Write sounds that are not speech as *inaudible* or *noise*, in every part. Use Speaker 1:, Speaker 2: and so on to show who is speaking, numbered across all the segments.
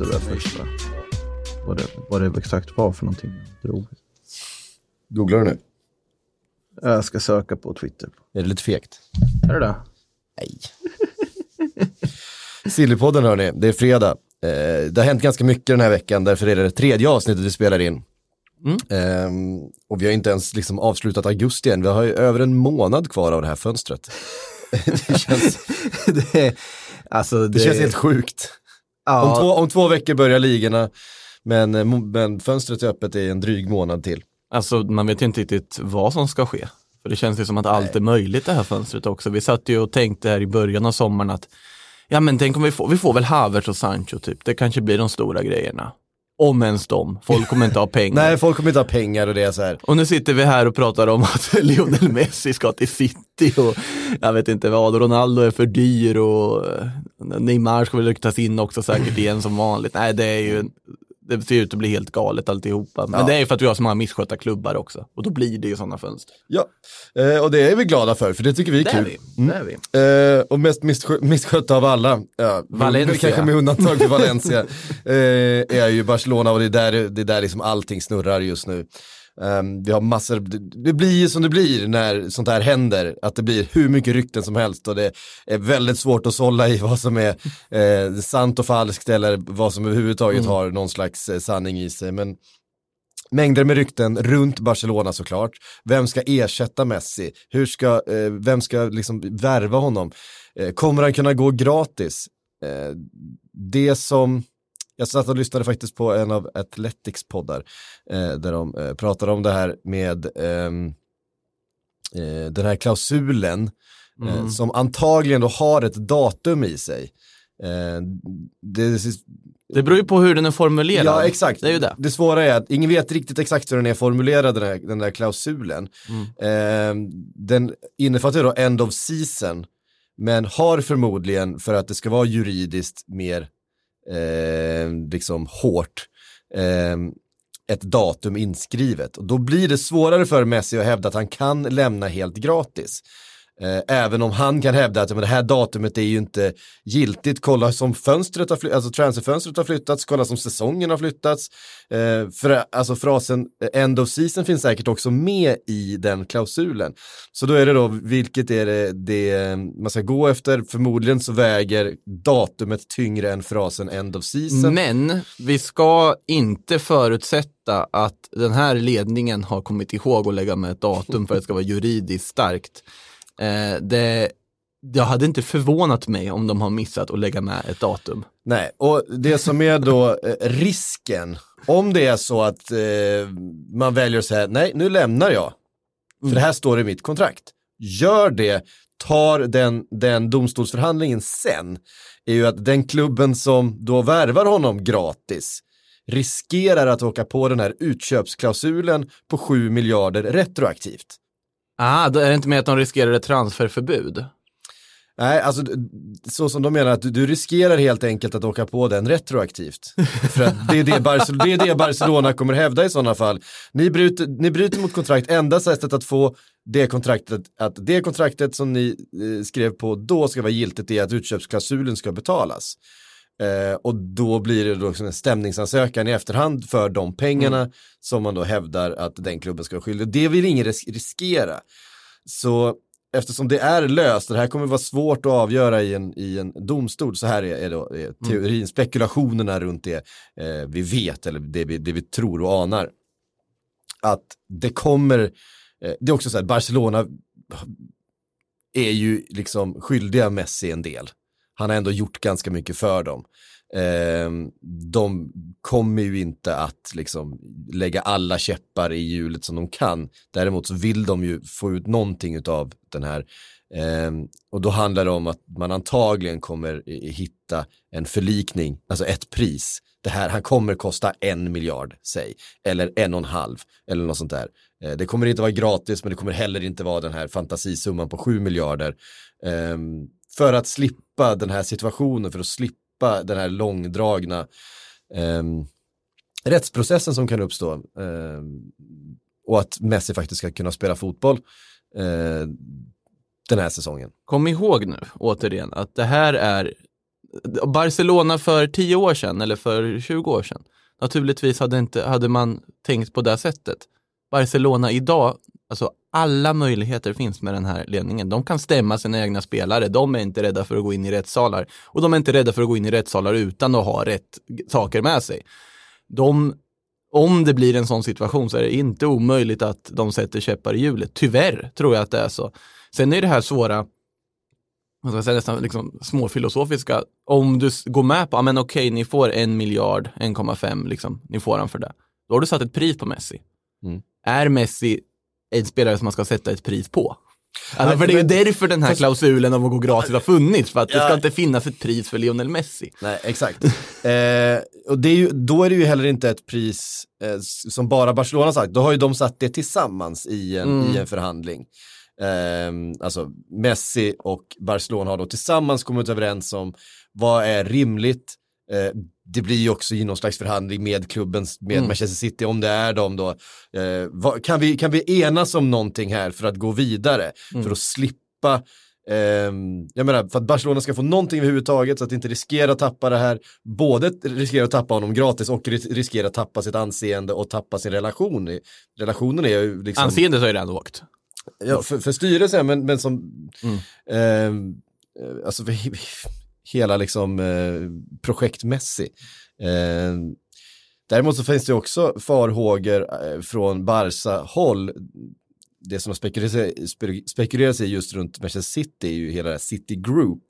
Speaker 1: Det där första. Vad det, vad det exakt var för någonting jag drog.
Speaker 2: Googlar du nu?
Speaker 1: Jag ska söka på Twitter.
Speaker 2: Är det lite fegt?
Speaker 1: Är det det?
Speaker 2: Nej. *laughs* Sillypodden hörni, det är fredag. Eh, det har hänt ganska mycket den här veckan, därför är det det tredje avsnittet vi spelar in. Ehm, och vi har inte ens liksom avslutat augusti än, vi har ju över en månad kvar av det här fönstret. *laughs* det känns,
Speaker 1: det, alltså, det,
Speaker 2: det känns helt sjukt.
Speaker 1: Ja,
Speaker 2: Om, två, om två veckor börjar ligorna, men, eh, men fönstret är öppet i en dryg månad till.
Speaker 3: Alltså man vet ju inte riktigt vad som ska ske. För det känns ju som att allt är möjligt det här fönstret också. Vi satt ju och tänkte här i början av sommaren att ja men tänk om vi får, vi får väl Havertz och Sancho typ. Det kanske blir de stora grejerna. Om ens de. Folk kommer inte ha pengar.
Speaker 2: Nej, folk kommer inte ha pengar och det är så här.
Speaker 3: Och nu sitter vi här och pratar om att *laughs* Lionel Messi ska till City och jag vet inte vad, Ronaldo är för dyr och eh, Neymar ska väl ryktas in också säkert igen som vanligt. Nej, det är ju, det ser ut att bli helt galet alltihopa. Men
Speaker 2: Ja.
Speaker 3: det är ju för att vi har så många misskötta klubbar också och då blir det ju sådana fönster.
Speaker 2: Ja, eh, och det är vi glada för, för det tycker vi är
Speaker 3: Det är
Speaker 2: kul.
Speaker 3: vi. Det är vi.
Speaker 2: Eh, och mest misskö- misskötta av alla, ja,
Speaker 3: Valencia.
Speaker 2: kanske med undantag för Valencia, eh, är ju Barcelona och det är där, det är där liksom allting snurrar just nu. Ehm, vi har massor, det- blir ju som det blir när sånt här händer, att det blir hur mycket rykten som helst och det är väldigt svårt att sålla i vad som är eh, sant och falskt eller vad som överhuvudtaget har någon slags eh, sanning i sig. Men Mängder med rykten runt Barcelona såklart. Vem ska ersätta Messi? Hur ska, eh, vem ska liksom värva honom? Eh, kommer han kunna gå gratis? Eh, det som, jag satt och lyssnade faktiskt på en av Athletics poddar eh, där de eh, pratar om det här med ehm, eh, den här klausulen eh, som antagligen då har ett datum i sig. Eh, det,
Speaker 3: Det beror ju på hur den är formulerad.
Speaker 2: Ja, exakt.
Speaker 3: Det är ju det.
Speaker 2: Det svåra är att ingen vet riktigt exakt hur den är formulerad, den, här, den där klausulen.
Speaker 3: Mm.
Speaker 2: Eh, den innefattar då end of season, men har förmodligen, för att det ska vara juridiskt mer eh, liksom hårt, eh, ett datum inskrivet. Och då blir det svårare för Messi att hävda att han kan lämna helt gratis. Eh, även om han kan hävda att men det här datumet är ju inte giltigt, kolla som fönstret har flyttats, alltså transferfönstret har flyttats, kolla som säsongen har flyttats. Eh, för, alltså frasen eh, end of season finns säkert också med i den klausulen. Så då är det då, vilket är det, det eh, man ska gå efter, förmodligen så väger datumet tyngre än frasen end of season.
Speaker 3: Men vi ska inte förutsätta att den här ledningen har kommit ihåg att lägga med ett datum för att det ska vara juridiskt starkt. Eh, det, jag hade inte förvånat mig om de har missat att lägga med ett datum.
Speaker 2: Nej, och det som är då eh, risken, om det är så att eh, man väljer att säga nej, nu lämnar jag, för det här står i mitt kontrakt. Gör det, tar den, den domstolsförhandlingen sen, är ju att den klubben som då värvar honom gratis riskerar att åka på den här utköpsklausulen på 7 miljarder retroaktivt.
Speaker 3: Ah, då är det inte med att de riskerar ett transferförbud.
Speaker 2: Nej, alltså så som de menar att du, du riskerar helt enkelt att åka på den retroaktivt. *laughs* För att det är det, Barcelona, det är det Barcelona kommer hävda i sådana fall. Ni bryter, ni bryter mot kontrakt, enda sättet att få det kontraktet, att det kontraktet som ni eh, skrev på då ska vara giltigt är att utköpsklausulen ska betalas. Eh, och då blir det då också en stämningsansökan i efterhand för de pengarna som man då hävdar att den klubben ska vara skyldig. Det vill ingen ris- riskera. Så eftersom det är löst, och det här kommer vara svårt att avgöra i en, i en domstol, så här är, är då är teorin, spekulationerna runt det eh, vi vet, eller det vi, det vi tror och anar. Att det kommer, eh, det är också så här, Barcelona är ju liksom skyldiga Messi en del. Han har ändå gjort ganska mycket för dem. Eh, de kommer ju inte att liksom lägga alla käppar i hjulet som de kan. Däremot så vill de ju få ut någonting av den här. Eh, och då handlar det om att man antagligen kommer hitta en förlikning, alltså ett pris. Det här, han kommer kosta en miljard, säg, eller en och en halv, eller något sånt där. Eh, det kommer inte vara gratis, men det kommer heller inte vara den här fantasisumman på sju miljarder. Ehm, för att slippa den här situationen, för att slippa den här långdragna eh, rättsprocessen som kan uppstå. Eh, och att Messi faktiskt ska kunna spela fotboll eh, den här säsongen.
Speaker 3: Kom ihåg nu, återigen, att det här är Barcelona för 10 år sedan eller för 20 år sedan. Naturligtvis hade, inte, hade man tänkt på det sättet. Barcelona idag, alltså alla möjligheter finns med den här ledningen. De kan stämma sina egna spelare, de är inte rädda för att gå in i rättssalar. Och de är inte rädda för att gå in i rättssalar utan att ha rätt saker med sig. De, om det blir en sån situation så är det inte omöjligt att de sätter käppar i hjulet. Tyvärr tror jag att det är så. Sen är det här svåra, man ska säga, nästan liksom småfilosofiska. Om du går med på, ja men okej, ni får en miljard, 1,5 liksom, ni får han för det. Då har du satt ett pris på Messi.
Speaker 2: Mm.
Speaker 3: Är Messi en spelare som man ska sätta ett pris på? Alltså, för det är ju därför den här klausulen om att gå gratis har funnits, för att det ska inte finnas ett pris för Lionel Messi.
Speaker 2: Nej, exakt. eh, och är ju, då är det ju heller inte ett pris eh, som bara Barcelona sagt. Då har ju de satt det tillsammans i en,
Speaker 3: Mm.
Speaker 2: i en förhandling. Eh, alltså Messi och Barcelona har då tillsammans kommit överens om vad är rimligt. Det blir ju också i någon slags förhandling med klubben, med
Speaker 3: Mm.
Speaker 2: Manchester City, om det är de då. Eh, vad, kan, vi, kan vi enas om någonting här för att gå vidare?
Speaker 3: Mm.
Speaker 2: För att slippa Ehm, jag menar, för att Barcelona ska få någonting överhuvudtaget så att inte riskera att tappa det här, både riskera att tappa honom gratis och ris- riskera att tappa sitt anseende och tappa sin relation. Relationen är ju liksom...
Speaker 3: Anseendet har ju redan åkt.
Speaker 2: Ja, för, för styrelsen, men, men som,
Speaker 3: Mm.
Speaker 2: ehm, eh, alltså för hela liksom eh, projekt Messi. Ehm, däremot så finns det också farhågor eh, från Barca-håll. Det som har spekulerats, spe- spekulerats i just runt Manchester City är ju hela City Group.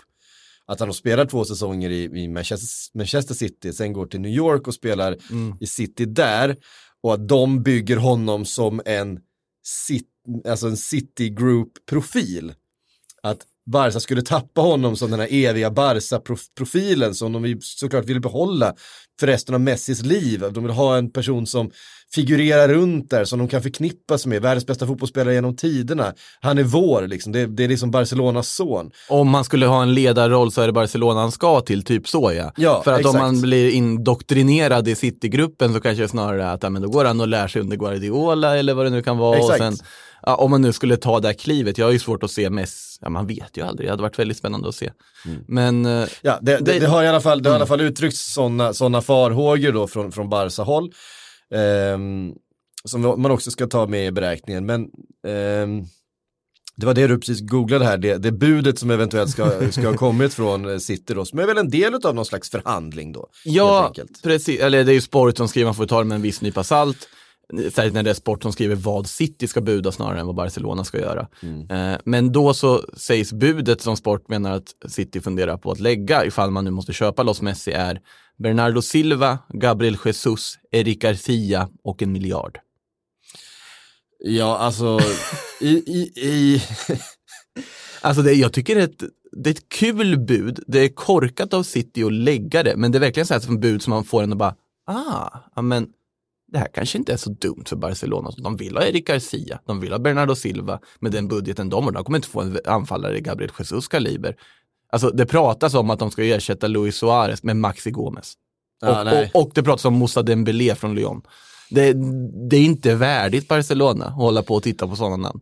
Speaker 2: Att han har spelat två säsonger i, i Manchester, Manchester City, sen går till New York och spelar
Speaker 3: Mm.
Speaker 2: i City där. Och att de bygger honom som en, cit, alltså en City Group-profil. Att Barca skulle tappa honom som den här eviga Barca-profilen som de såklart vill behålla för resten av Messis liv. De vill ha en person som figurerar runt där, som de kan förknippas med, världens bästa fotbollsspelare genom tiderna. Han är vår, liksom. det, det är liksom Barcelonas son.
Speaker 3: Om man skulle ha en ledarroll så är det Barcelona han ska till, typ så ja.
Speaker 2: Ja,
Speaker 3: För att om
Speaker 2: exakt.
Speaker 3: man blir indoktrinerad i Citygruppen så kanske det snarare är att ja, men då går han och lär sig under Guardiola eller vad det nu kan vara. Och
Speaker 2: Exakt.
Speaker 3: sen, ja, om man nu skulle ta det här klivet, jag har ju svårt att se Messi, ja, man vet ju aldrig, det hade varit väldigt spännande att se.
Speaker 2: Mm.
Speaker 3: Men eh,
Speaker 2: Ja, det, det,
Speaker 3: Det-
Speaker 2: har i alla fall, det har i alla fall uttryckts sådana såna farhågor då från, från Barca-håll. ehm, som man också ska ta med i beräkningen. Men ehm, det var det du precis googlade här, det, det budet som eventuellt ska, ska ha kommit från eh, City då, som är väl en del av någon slags förhandling då.
Speaker 3: Ja, precis. Eller det är ju sport som skriver, man får ta det med en viss nypa salt. Särskilt när det är sport som skriver vad City ska buda snarare än vad Barcelona ska göra. Eh, Men då så sägs budet som sport menar att City funderar på att lägga, ifall man nu måste köpa loss Messi, är Bernardo Silva, Gabriel Jesus, Eric Garcia och en miljard.
Speaker 2: Ja, alltså *laughs* i, i, i *laughs*
Speaker 3: Alltså det, jag tycker det är, ett, det är ett kul bud, det är korkat av City att lägga det, men det är verkligen så här som bud som man får en att bara, ah, men det här kanske inte är så dumt för Barcelona. De vill ha Eric Garcia, de vill ha Bernardo Silva med den budgeten de har. De kommer inte få en anfallare i Gabriel Jesus kaliber. Alltså det pratas om att de ska ersätta Luis Suarez med Maxi Gomez.
Speaker 2: Ja,
Speaker 3: och, och, och det pratas om Moussa Dembélé från Lyon. Det, det är inte värdigt Barcelona att hålla på och titta på sådana namn.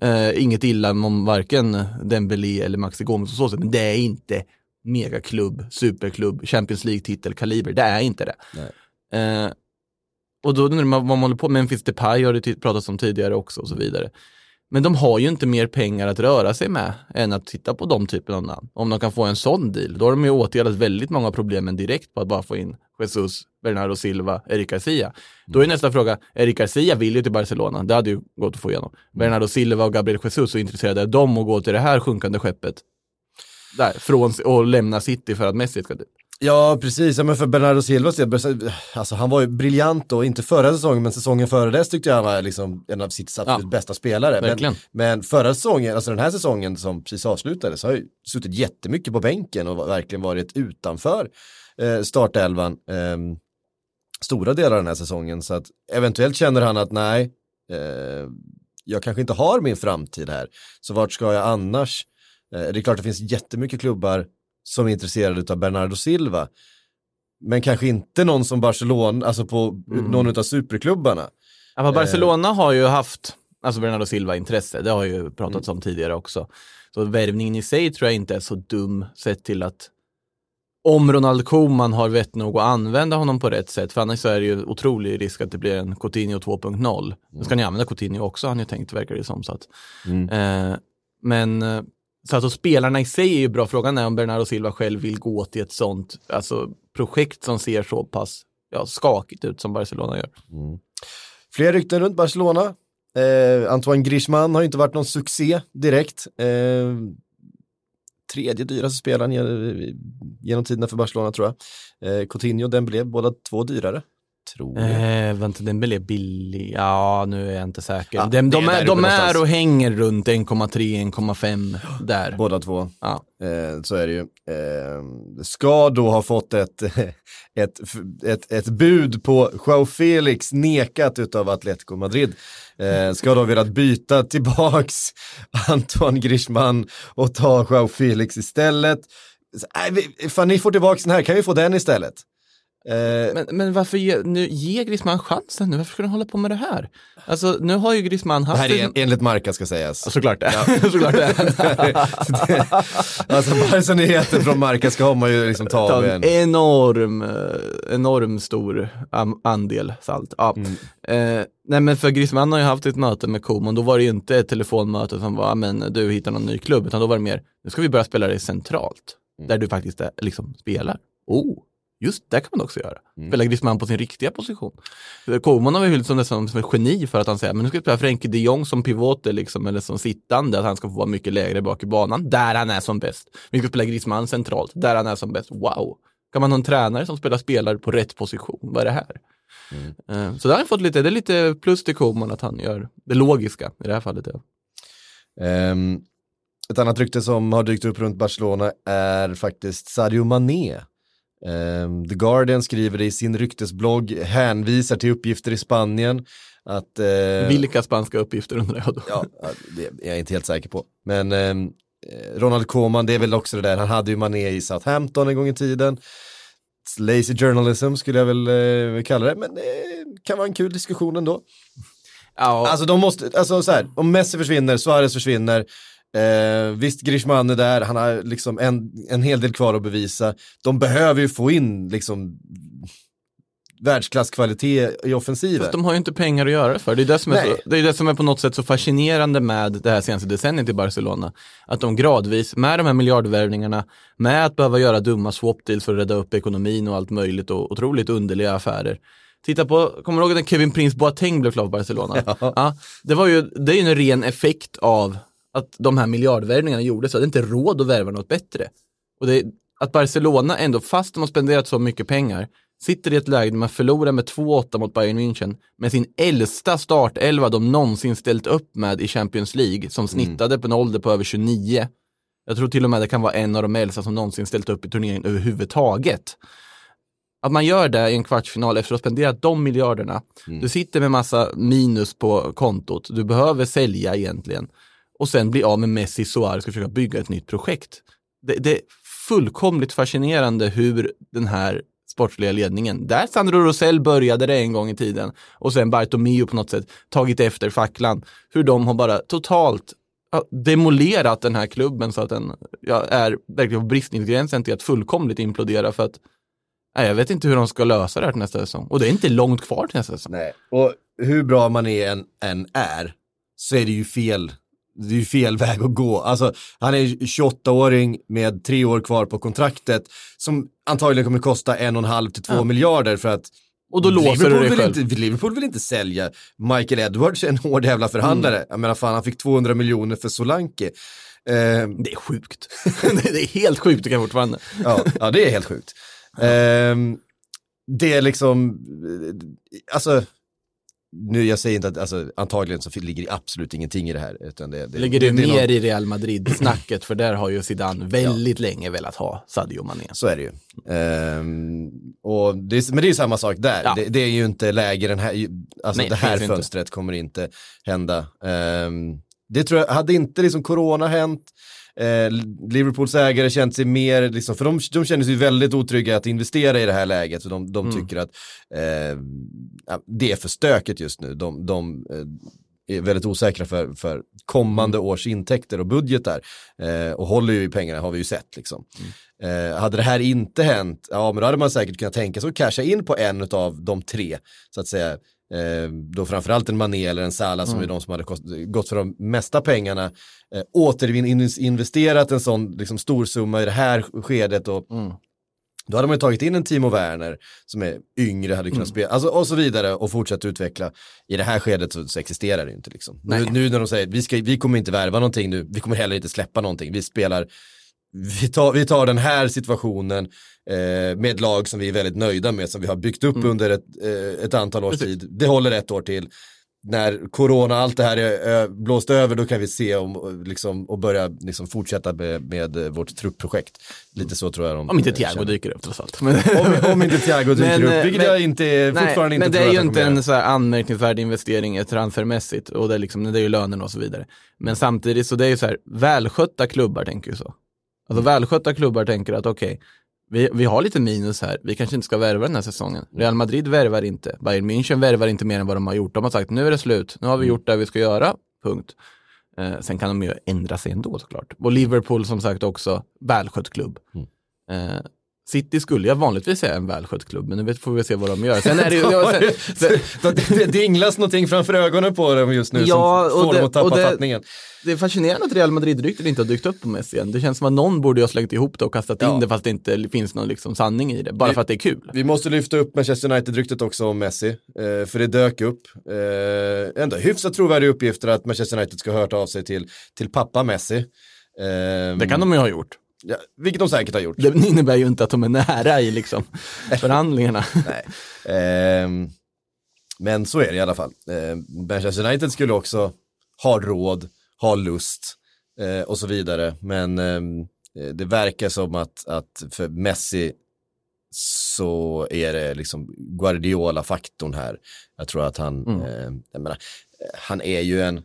Speaker 3: Eh, inget illa om varken Dembélé eller Maxi Gomes och så, men det är inte megaklubb, superklubb, Champions League-titel, kaliber. Det är inte det. Eh, och då undrar man vad man håller på med. Memphis Depay har det pratats om tidigare också och så vidare. Men de har ju inte mer pengar att röra sig med än att titta på de typen av namn. Om de kan få en sån deal, då har de ju åtgärdat väldigt många problemen direkt på att bara få in Jesus, Bernardo Silva, Eric Garcia. Då är nästa fråga, Eric Garcia vill ju till Barcelona, det hade ju gått att få igenom. Bernardo Silva och Gabriel Jesus, så intresserade är de att gå till det här sjunkande skeppet? där, från, och lämna City för att Messi ska dit.
Speaker 2: Ja, precis. Ja, men för Bernardo Silvas del, alltså han var ju briljant då, inte förra säsongen, men säsongen före dess tyckte jag han var liksom en av sitt absolut
Speaker 3: Ja,
Speaker 2: bästa spelare. Men,
Speaker 3: verkligen.
Speaker 2: men förra säsongen, alltså den här säsongen som precis avslutades, har ju suttit jättemycket på bänken och verkligen varit utanför eh, startelvan ehm, stora delar av den här säsongen. Så att eventuellt känner han att nej, eh, jag kanske inte har min framtid här. Så vart ska jag annars? Eh, det är klart det finns jättemycket klubbar som är intresserade av Bernardo Silva. Men kanske inte någon som Barcelona, alltså på någon av superklubbarna.
Speaker 3: Ja, Barcelona har ju haft, alltså Bernardo Silva-intresse, det har ju pratats om tidigare också. Så värvningen i sig tror jag inte är så dum sett till att om Ronald Koeman har vett nog att använda honom på rätt sätt, för annars så är det ju otrolig risk att det blir en Coutinho 2.0. Nu ska ni använda Coutinho också, har ni tänkt, verkar det som. Så att, eh, men eh, så alltså spelarna i sig är ju bra. Frågan är om Bernardo Silva själv vill gå till ett sånt alltså, projekt som ser så pass ja, skakigt ut som Barcelona gör. Mm.
Speaker 2: Fler rykten runt Barcelona. Eh, Antoine Griezmann har inte varit någon succé direkt. Eh, tredje dyraste spelaren genom tiderna för Barcelona tror jag. Eh, Coutinho, den blev båda två dyrare. Tror jag.
Speaker 3: Eh, vänta, den blev billig. Ja, nu är jag inte säker.
Speaker 2: Ja,
Speaker 3: de, de,
Speaker 2: är
Speaker 3: de är och hänger runt 1,3-1,5 där.
Speaker 2: Båda två.
Speaker 3: Ja.
Speaker 2: Eh, så är det ju. Eh, ska då ha fått ett, *laughs* ett, ett, ett bud på Joao Felix nekat utav Atletico Madrid. Eh, ska då ha velat byta tillbaks *laughs* Antoine Griezmann och ta Joao Felix istället. Så, nej, fan ni får tillbaks den här, kan vi få den istället? Eh,
Speaker 3: Men, men varför ge, nu, ge Griezmann chansen nu? Varför ska de hålla på med det här? Alltså, nu har ju Griezmann
Speaker 2: det
Speaker 3: haft...
Speaker 2: här är
Speaker 3: en-
Speaker 2: en, enligt Marca ska sägas.
Speaker 3: Såklart det. *laughs* Såklart det. *laughs*
Speaker 2: alltså bara så nyheter från Marca ska man ju liksom ta med
Speaker 3: en
Speaker 2: en.
Speaker 3: enorm, eh, enorm stor andel salt. Ja. Eh, nej men för Griezmann har ju haft ett möte med Koeman, då var det ju inte ett telefonmöte som var, "Ah, men du hittar någon ny klubb, utan då var det mer, nu ska vi börja spela det centralt, där du faktiskt är, liksom spelar. Oh, just det kan man också göra. Spela Griezmann på sin riktiga position. Koeman har väl hyllt som nästan som ett geni för att han säger, men nu ska vi spela Frenkie de Jong som pivoter liksom, eller som sittande, att han ska få vara mycket lägre bak i banan, där han är som bäst. Vi ska spela Griezmann centralt, där han är som bäst. Wow! Kan man ha en tränare som spelar spelare på rätt position? Vad är det här? Eh, Så där har han fått lite, det är lite plus till Koeman att han gör det logiska i det här fallet. Ja.
Speaker 2: Ehm, ett annat rykte som har dykt upp runt Barcelona är faktiskt Sadio Mané. Ehm, The Guardian skriver det i sin ryktesblogg, hänvisar till uppgifter i Spanien. Att, eh,
Speaker 3: Vilka spanska uppgifter undrar jag då?
Speaker 2: ja, det är jag inte helt säker på. Men eh, Ronald Koeman, det är väl också det där, han hade ju Mané i Southampton en gång i tiden. Lazy journalism skulle jag väl eh, kalla det, men det kan vara en kul diskussion ändå.
Speaker 3: Ja,
Speaker 2: Alltså de måste, alltså så här, om Messi försvinner, Suarez försvinner, eh, visst Griezmann är där, han har liksom en, en hel del kvar att bevisa. De behöver ju få in liksom världsklasskvalitet i offensiven.
Speaker 3: Fast de har ju inte pengar att göra för. Det är det, som är
Speaker 2: Nej.
Speaker 3: så, det är det som är på något sätt så fascinerande med det här senaste decenniet i Barcelona. Att de gradvis, med de här miljardvärvningarna, med att behöva göra dumma swap deals för att rädda upp ekonomin och allt möjligt och otroligt underliga affärer. Titta på, kommer du ihåg när Kevin Prince Boateng blev klar för Barcelona? *laughs* Ja. det, var ju, det är ju en ren effekt av att de här miljardvärvningarna gjordes, så hade inte råd att värva något bättre. Och det, att Barcelona ändå, fast de har spenderat så mycket pengar, sitter i ett läge där man förlorar med 2-8 mot Bayern München med sin äldsta startelva de någonsin ställt upp med i Champions League som snittade på en ålder på över 29. Jag tror till och med det kan vara en av de äldsta som någonsin ställt upp i turneringen överhuvudtaget. Att man gör det i en kvartsfinal efter att ha spenderat de miljarderna. Du sitter med massa minus på kontot. Du behöver sälja egentligen. Och sen bli av med Messi, Suarez och försöka bygga ett nytt projekt. Det, det är fullkomligt fascinerande hur den här sportsliga ledningen, där Sandro Rosell började det en gång i tiden och sen Bartomeu på något sätt tagit efter facklan. Hur de har bara totalt ja, demolerat den här klubben så att den ja, är verkligen på bristningsgränsen till att fullkomligt implodera för att nej, jag vet inte hur de ska lösa det här till nästa säsong. Och det är inte långt kvar till nästa säsong.
Speaker 2: Nej. Och hur bra man än, än är, så är det ju fel. Det är ju fel väg att gå. Alltså, han är 28-åring med tre år kvar på kontraktet som antagligen kommer kosta en och en halv till två
Speaker 3: Ja.
Speaker 2: miljarder för att
Speaker 3: Och då låser
Speaker 2: Liverpool
Speaker 3: du dig
Speaker 2: vill
Speaker 3: själv.
Speaker 2: Inte, Liverpool vill inte sälja Michael Edwards, en hård jävla förhandlare.
Speaker 3: Mm.
Speaker 2: Jag menar fan, han fick 200 miljoner för Solanke. Eh,
Speaker 3: Det är sjukt. *laughs* det är helt sjukt tycker jag fortfarande.
Speaker 2: ja, ja, det är helt sjukt. Ehm, det är liksom, eh, alltså, nu jag säger inte att, alltså, antagligen så ligger det absolut ingenting i det här. Utan det, det,
Speaker 3: Ligger det,
Speaker 2: är
Speaker 3: mer
Speaker 2: någon-
Speaker 3: i Real Madrid-snacket, för där har ju Zidane väldigt länge velat ha Sadio Mané.
Speaker 2: Så är det ju. Ehm, och det men det är ju samma sak där.
Speaker 3: Ja.
Speaker 2: Det, det är ju inte läge den här, alltså
Speaker 3: Nej,
Speaker 2: det här
Speaker 3: finns inte.
Speaker 2: fönstret kommer inte hända. Ehm, det tror jag, hade inte liksom corona hänt, eh, Liverpools ägare känt sig mer, liksom, för de, de känner sig väldigt otrygga att investera i det här läget, så de, de
Speaker 3: Mm.
Speaker 2: tycker att eh, det är för stökigt just nu. De, de eh, är väldigt osäkra för, för kommande
Speaker 3: Mm.
Speaker 2: års intäkter och budgetar. Eh, och håller ju i pengarna har vi ju sett liksom.
Speaker 3: Mm.
Speaker 2: Eh, hade det här inte hänt, ja men då hade man säkert kunnat tänka sig att casha in på en av de tre, så att säga. Eh, då framförallt en Mané eller en Salah som är de som hade kost, gått för de mesta pengarna. Eh, återinvesterat en sån liksom, stor summa i det här skedet och
Speaker 3: Mm.
Speaker 2: då hade man ju tagit in en Timo Werner som är yngre, hade kunnat spela, alltså, och så vidare och fortsatt utveckla. I det här skedet så, så existerar det inte liksom. Nu, nu när de säger vi, ska, vi kommer inte värva någonting nu, vi kommer heller inte släppa någonting, vi spelar, vi tar, vi tar den här situationen eh, med ett lag som vi är väldigt nöjda med, som vi har byggt upp under ett, eh, ett antal års
Speaker 3: Precis.
Speaker 2: tid. Det håller ett år till. När corona, allt det här är ö, blåst över, då kan vi se om, och liksom, och börja liksom, fortsätta med, med eh, vårt truppprojekt. Lite så tror jag de
Speaker 3: Om inte
Speaker 2: eh,
Speaker 3: Thiago
Speaker 2: känner.
Speaker 3: dyker upp trots allt. Men,
Speaker 2: Om, *laughs* om inte Thiago dyker
Speaker 3: Men,
Speaker 2: upp,
Speaker 3: eh,
Speaker 2: vilket
Speaker 3: men-
Speaker 2: jag inte, fortfarande inte
Speaker 3: men det
Speaker 2: tror
Speaker 3: är
Speaker 2: att
Speaker 3: ju
Speaker 2: han
Speaker 3: inte en så här anmärkningsvärd investering transfermässigt och det är, liksom, det är ju lönen och så vidare. Men samtidigt så det är ju så här, välskötta klubbar tänker ju så. Alltså välskötta klubbar tänker att okej, vi, vi har lite minus här, vi kanske inte ska värva den här säsongen. Real Madrid värvar inte, Bayern München värvar inte mer än vad de har gjort. De har sagt nu är det slut, nu har vi gjort det vi ska göra, punkt. Eh, sen kan de ju ändra sig ändå såklart. Och Liverpool som sagt också, välskött klubb. Eh, City skulle jag vanligtvis säga en välskött klubb, men nu får vi se vad de gör. Sen är det ju, *laughs* ja, *laughs* sen, sen,
Speaker 2: det, det dinglas någonting framför ögonen på dem just nu
Speaker 3: Ja,
Speaker 2: som
Speaker 3: och
Speaker 2: får
Speaker 3: det-
Speaker 2: dem att tappa
Speaker 3: det-
Speaker 2: fattningen.
Speaker 3: det är fascinerande att Real Madrid-ryktet inte har dykt upp på Messi än. Det känns som att någon borde ha slängt ihop det och kastat
Speaker 2: Ja.
Speaker 3: in det fast det inte finns någon liksom sanning i det. Bara
Speaker 2: Vi-
Speaker 3: för att det är kul.
Speaker 2: Vi måste lyfta upp Manchester United-ryktet också om Messi, eh, för det dök upp. Eh, ändå hyfsat trovärdiga uppgifter att Manchester United ska ha hört av sig till, till pappa Messi. Eh,
Speaker 3: Det kan de ju ha gjort.
Speaker 2: Ja, vilket de säkert har gjort.
Speaker 3: Det innebär ju inte att de är nära i liksom förhandlingarna.
Speaker 2: Nej. Ehm, men så är det i alla fall. Ehm, Manchester United skulle också ha råd, ha lust eh, och så vidare. Men ehm, eh, det verkar som att, att för Messi så är det liksom Guardiola-faktorn här. Jag tror att han,
Speaker 3: Mm.
Speaker 2: eh, jag menar, eh, han är ju en,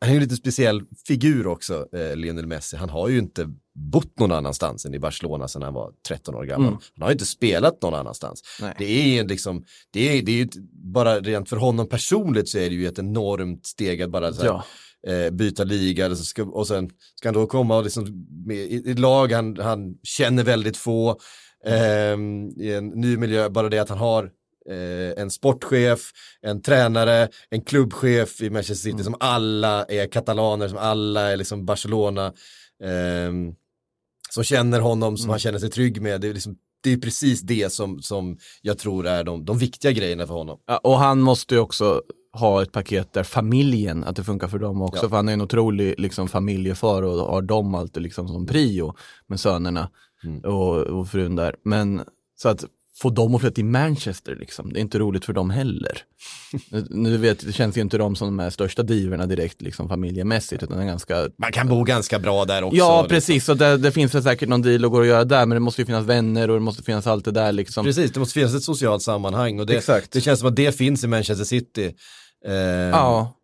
Speaker 2: han är ju en lite speciell figur också, eh, Lionel Messi. Han har ju inte bott någon annanstans än i Barcelona sedan han var 13 år gammal.
Speaker 3: Mm.
Speaker 2: Han har inte spelat någon annanstans.
Speaker 3: Nej.
Speaker 2: Det är ju liksom, det är, det är ju bara rent för honom personligt så är det ju ett enormt steg att bara så här,
Speaker 3: Ja.
Speaker 2: eh, byta liga och, så ska, och sen ska han då komma och liksom med, i i lag han, han känner väldigt få, ehm, i en ny miljö, bara det att han har eh, en sportchef, en tränare, en klubbchef i Manchester City som alla är katalaner, som alla är liksom Barcelona, ehm, som känner honom, som han känner sig trygg med. Det är, liksom, det är precis det som, som jag tror är de, de viktiga grejerna för honom.
Speaker 3: Ja, och han måste ju också ha ett paket där familjen, att det funkar för dem också.
Speaker 2: Ja.
Speaker 3: För han är en otrolig liksom, familjefar och har dem alltid liksom som prio med sönerna
Speaker 2: Mm.
Speaker 3: och, och frun där. Men så att få dem att flytta till Manchester, liksom, det är inte roligt för dem heller. *laughs* nu, vet, det känns ju inte de som de här största diverna direkt liksom, familjemässigt, utan ganska
Speaker 2: Man kan bo ganska bra där också.
Speaker 3: Ja,
Speaker 2: liksom.
Speaker 3: precis. Och det, det finns väl säkert någon deal att gå och göra där, men det måste ju finnas vänner och det måste finnas allt det där liksom.
Speaker 2: Precis, det måste finnas ett socialt sammanhang och det,
Speaker 3: Exakt.
Speaker 2: det känns som att det finns i Manchester City. Eh,
Speaker 3: Ja,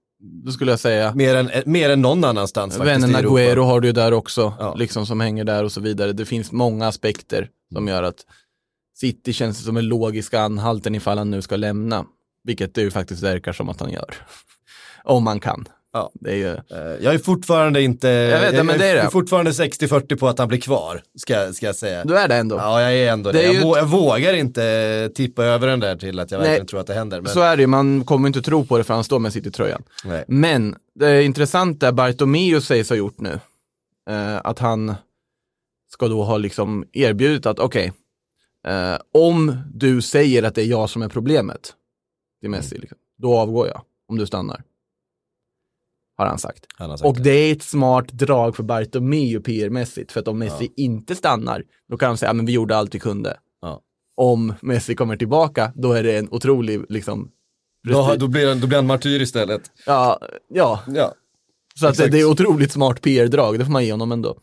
Speaker 3: det skulle jag säga.
Speaker 2: mer, än, mer än någon annanstans faktiskt i
Speaker 3: Vännen. Agüero har du ju där också,
Speaker 2: Ja.
Speaker 3: liksom som hänger där och så vidare. Det finns många aspekter som gör att City känns som en logisk anhalten ifall han nu ska lämna. Vilket det ju faktiskt verkar som att han gör. *laughs* Om man kan.
Speaker 2: Ja.
Speaker 3: Det är ju...
Speaker 2: Eh, Jag är fortfarande inte,
Speaker 3: Jag vet det, men det är det.
Speaker 2: fortfarande 60-40 på att han blir kvar, ska, ska jag säga.
Speaker 3: Du är det ändå.
Speaker 2: Ja, jag är ändå det.
Speaker 3: Det är
Speaker 2: jag,
Speaker 3: ju
Speaker 2: vå- jag vågar inte tippa över den där till att jag
Speaker 3: Nej.
Speaker 2: verkligen tror att det händer. Men...
Speaker 3: Så är det ju, man kommer inte tro på det för han står med City-tröjan.
Speaker 2: Nej.
Speaker 3: Men det är intressant det Bartomeu sägs ha gjort nu. Eh, att han ska då ha liksom erbjudit att okej, Eh, om du säger att det är jag som är problemet till Messi, liksom, då avgår jag om du stannar. Har han sagt.
Speaker 2: Han har sagt
Speaker 3: Och det är ett smart drag för Bartomeu PR-mässigt, för att om Messi inte stannar, då kan de säga, ja, men vi gjorde allt vi kunde.
Speaker 2: Ja.
Speaker 3: Om Messi kommer tillbaka, då är det en otrolig, liksom,
Speaker 2: Då, då, blir han, då blir han martyr istället.
Speaker 3: ja, ja,
Speaker 2: Ja.
Speaker 3: så att det, det är otroligt smart PR-drag, det får man ge honom ändå.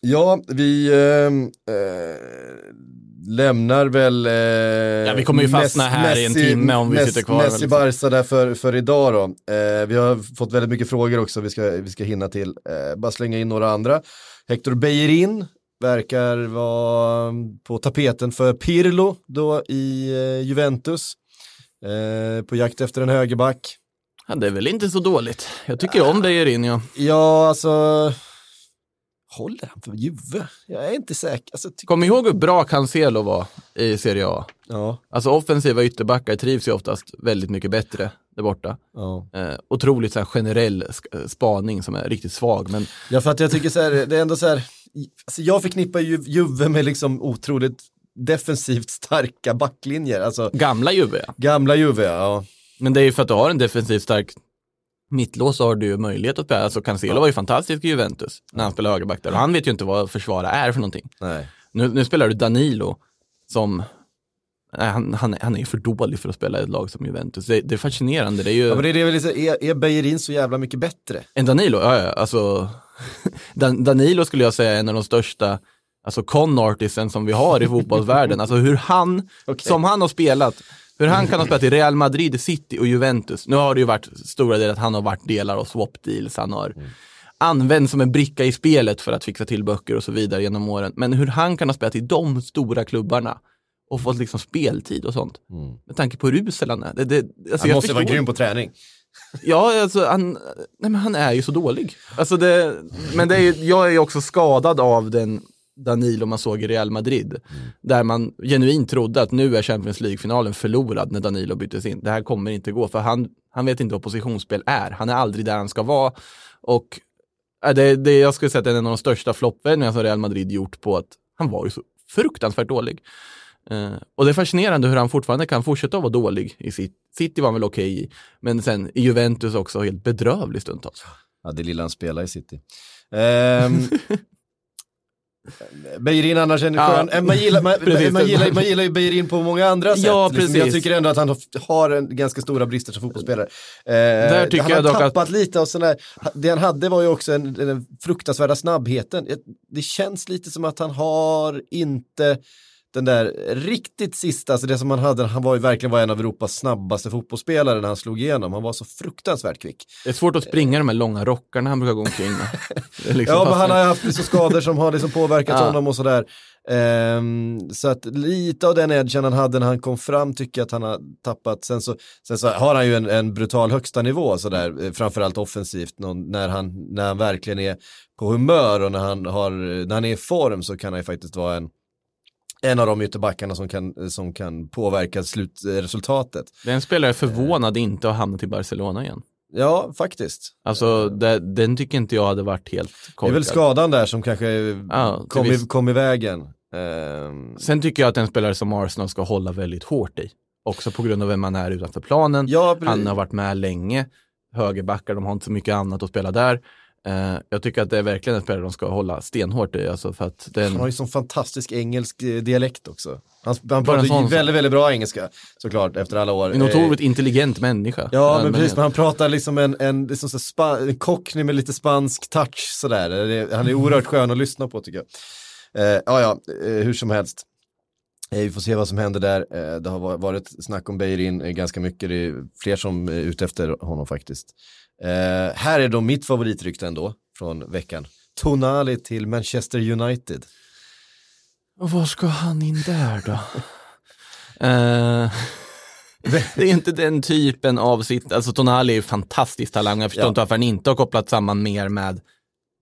Speaker 2: Ja, vi ehm, eh, lämnar väl... Eh, ja,
Speaker 3: vi kommer ju fastna här i en timme om vi sitter kvar,
Speaker 2: Messi
Speaker 3: väl.
Speaker 2: Barca där för, för idag då. Eh, vi har fått väldigt mycket frågor också vi ska, vi ska hinna till. Eh, bara slänga in några andra. Hector Bellerin verkar vara på tapeten för Pirlo då i eh, Juventus. På jakt efter en högerback.
Speaker 3: Ja, det är väl inte så dåligt. Jag tycker om Bellerin, ja.
Speaker 2: Ja, alltså... Håller han för Juve? Jag är inte säker. Alltså,
Speaker 3: Kom ihåg hur bra Cancelo var i Serie A.
Speaker 2: ja,
Speaker 3: Alltså offensiva ytterbackar trivs ju oftast väldigt mycket bättre där borta.
Speaker 2: ja.
Speaker 3: Eh, otroligt så här, generell spaning som är riktigt svag, men
Speaker 2: Ja, för att jag tycker så här, det är ändå så här, alltså jag förknippar ju Juve med liksom otroligt defensivt starka backlinjer, alltså
Speaker 3: gamla Juve
Speaker 2: gamla Juve, ja.
Speaker 3: Men det är ju för att du har en defensivt stark mittlås har du möjlighet att spela. Alltså Cancelo var ju fantastisk i Juventus när han spelade högerback där och han vet ju inte vad försvara är för någonting.
Speaker 2: Nej.
Speaker 3: Nu, nu spelar du Danilo som Nej, han, han, han är ju för dålig för att spela i ett lag som Juventus. Det, det är fascinerande. Det är ju...
Speaker 2: Ja, men det är det vill säga, är, är Beijerin så jävla mycket bättre?
Speaker 3: En Danilo, ja, ja alltså *laughs* Dan, Danilo skulle jag säga är en av de största alltså con artisten som vi har i fotbollsvärlden. Alltså hur han,
Speaker 2: Okej.
Speaker 3: som han har spelat, hur han kan ha spelat i Real Madrid, City och Juventus. Nu har det ju varit stora delar att han har varit delar av swap deals, han har använts som en bricka i spelet för att fixa till böcker och så vidare genom åren. Men hur han kan ha spelat i de stora klubbarna och fått liksom speltid och sånt. Med tanke på hur usel han är. Det, det, alltså
Speaker 2: Han måste vara grym på träning.
Speaker 3: Ja, alltså han, nej, men han är ju så dålig. Alltså det, men det är, jag är ju också skadad av den Danilo man såg i Real Madrid. Där man genuint trodde att nu är Champions League-finalen förlorad när Danilo byttes in. Det här kommer inte gå, för han, han vet inte vad positionsspel är. Han är aldrig där han ska vara. Och äh, det, det, jag skulle säga att det är en av de största floppvändningarna som Real Madrid gjort på att han var ju så fruktansvärt dålig. Eh, och det är fascinerande hur han fortfarande kan fortsätta att vara dålig i sitt City var han väl okej i, men sen i Juventus också helt bedrövlig stundtals.
Speaker 2: Ja, det lilla han spelar i City. Ehm, *laughs* Beijerin annars är
Speaker 3: Ja,
Speaker 2: skön, eh, man gillar, man, *laughs*
Speaker 3: precis.
Speaker 2: man, gillar, man gillar ju Beijerin på många andra sätt.
Speaker 3: Ja,
Speaker 2: Liksom, jag
Speaker 3: precis.
Speaker 2: tycker ändå att han har- en ganska stora brister som fotbollsspelare. Eh,
Speaker 3: Där tycker
Speaker 2: han
Speaker 3: jag
Speaker 2: har
Speaker 3: dock att-
Speaker 2: tappat lite av sån där, det han hade var ju också en, den fruktansvärda snabbheten. Det känns lite som att han har inte den där riktigt sista, alltså det som han hade, han var ju verkligen var en av Europas snabbaste fotbollsspelare när han slog igenom. Han var så fruktansvärt kvick.
Speaker 3: Det är svårt att springa de här långa rockarna han brukar gå omkring med. *laughs* Liksom
Speaker 2: Ja, men han har haft liksom skador som har liksom påverkat
Speaker 3: Ja.
Speaker 2: honom och sådär. Ehm, så att lite av den edgen han hade när han kom fram tycker jag att han har tappat. Sen så, sen så har han ju en, en brutal högsta nivå sådär, eh, framförallt offensivt. Någon, när, han, när han verkligen är på humör och när han, har, när han är i form så kan han ju faktiskt vara en en av de ytterbackarna som kan, som kan påverka slutresultatet.
Speaker 3: Den spelare är förvånad inte att ha hamnat i Barcelona igen.
Speaker 2: Ja, faktiskt.
Speaker 3: Alltså, det, den tycker inte jag hade varit helt
Speaker 2: Det är
Speaker 3: korkad.
Speaker 2: väl skadan där som kanske
Speaker 3: till
Speaker 2: kom, i, kom i vägen. Ehm,
Speaker 3: Sen tycker jag att en spelare som Arsenal ska hålla väldigt hårt i. Också på grund av vem man är utanför planen.
Speaker 2: ja.
Speaker 3: Han har varit med länge. Högerbackar, de har inte så mycket annat att spela där. Eh, jag tycker att det är verkligen en spelare de ska hålla stenhårt i. Alltså för att den,
Speaker 2: Han har ju sån fantastisk engelsk eh, dialekt också. Han, han pratar
Speaker 3: sån
Speaker 2: väldigt, väldigt bra engelska såklart efter alla år.
Speaker 3: en
Speaker 2: Eh,
Speaker 3: otroligt intelligent människa.
Speaker 2: Ja,
Speaker 3: i
Speaker 2: men precis, men han pratar liksom en, en, liksom så spa, en cockney med lite spansk touch sådär. Han är oerhört skön att lyssna på tycker jag. Eh, ja, ja, eh, hur som helst. Eh, vi får se vad som händer där. Eh, det har va- varit snack om Beirin eh, ganska mycket. Det är fler som är ute efter honom faktiskt. Här är då mitt favoritrykte ändå från veckan. Tonali till Manchester United.
Speaker 3: Och var ska han in där då? *laughs* Eh, *laughs* det är inte den typen av sitt, alltså Tonali är ju fantastisk talang, jag förstår
Speaker 2: Ja.
Speaker 3: inte varför han inte har kopplat samman mer med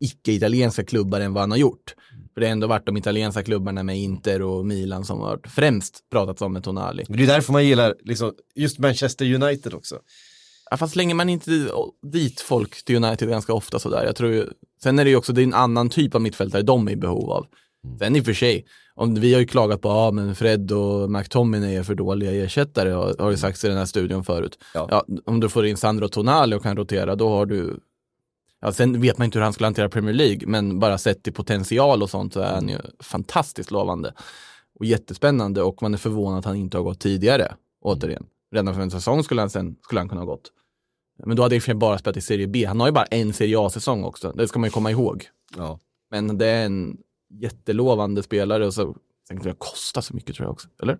Speaker 3: icke-italienska klubbar än vad han har gjort. För det har ändå varit de italienska klubbarna med Inter och Milan som har främst pratats om med Tonali.
Speaker 2: Men det är därför man gillar liksom, just Manchester United också.
Speaker 3: Ja, fast slänger man inte dit folk till United ganska ofta sådär. Jag tror ju, sen är det ju också, det är en annan typ av mittfältare de är i behov av. Sen i och för sig, om, vi har ju klagat på att men Fred och McTominay är för dåliga ersättare, har, har ju sagts i den här studion förut.
Speaker 2: Ja.
Speaker 3: Ja, om du får in Sandro Tonali och kan rotera, då har du Ja, sen vet man inte hur han skulle hantera Premier League, men bara sett till potential och sånt så är han ju fantastiskt lovande. Och jättespännande och man är förvånad att han inte har gått tidigare, återigen. Redan för en säsong skulle han, sen, skulle han kunna ha gått. Men då hade han bara spelat i Serie B. Han har ju bara en Serie A-säsong också, det ska man ju komma ihåg.
Speaker 2: Ja.
Speaker 3: Men det är en jättelovande spelare och så sen kan det kosta så mycket tror jag också, eller?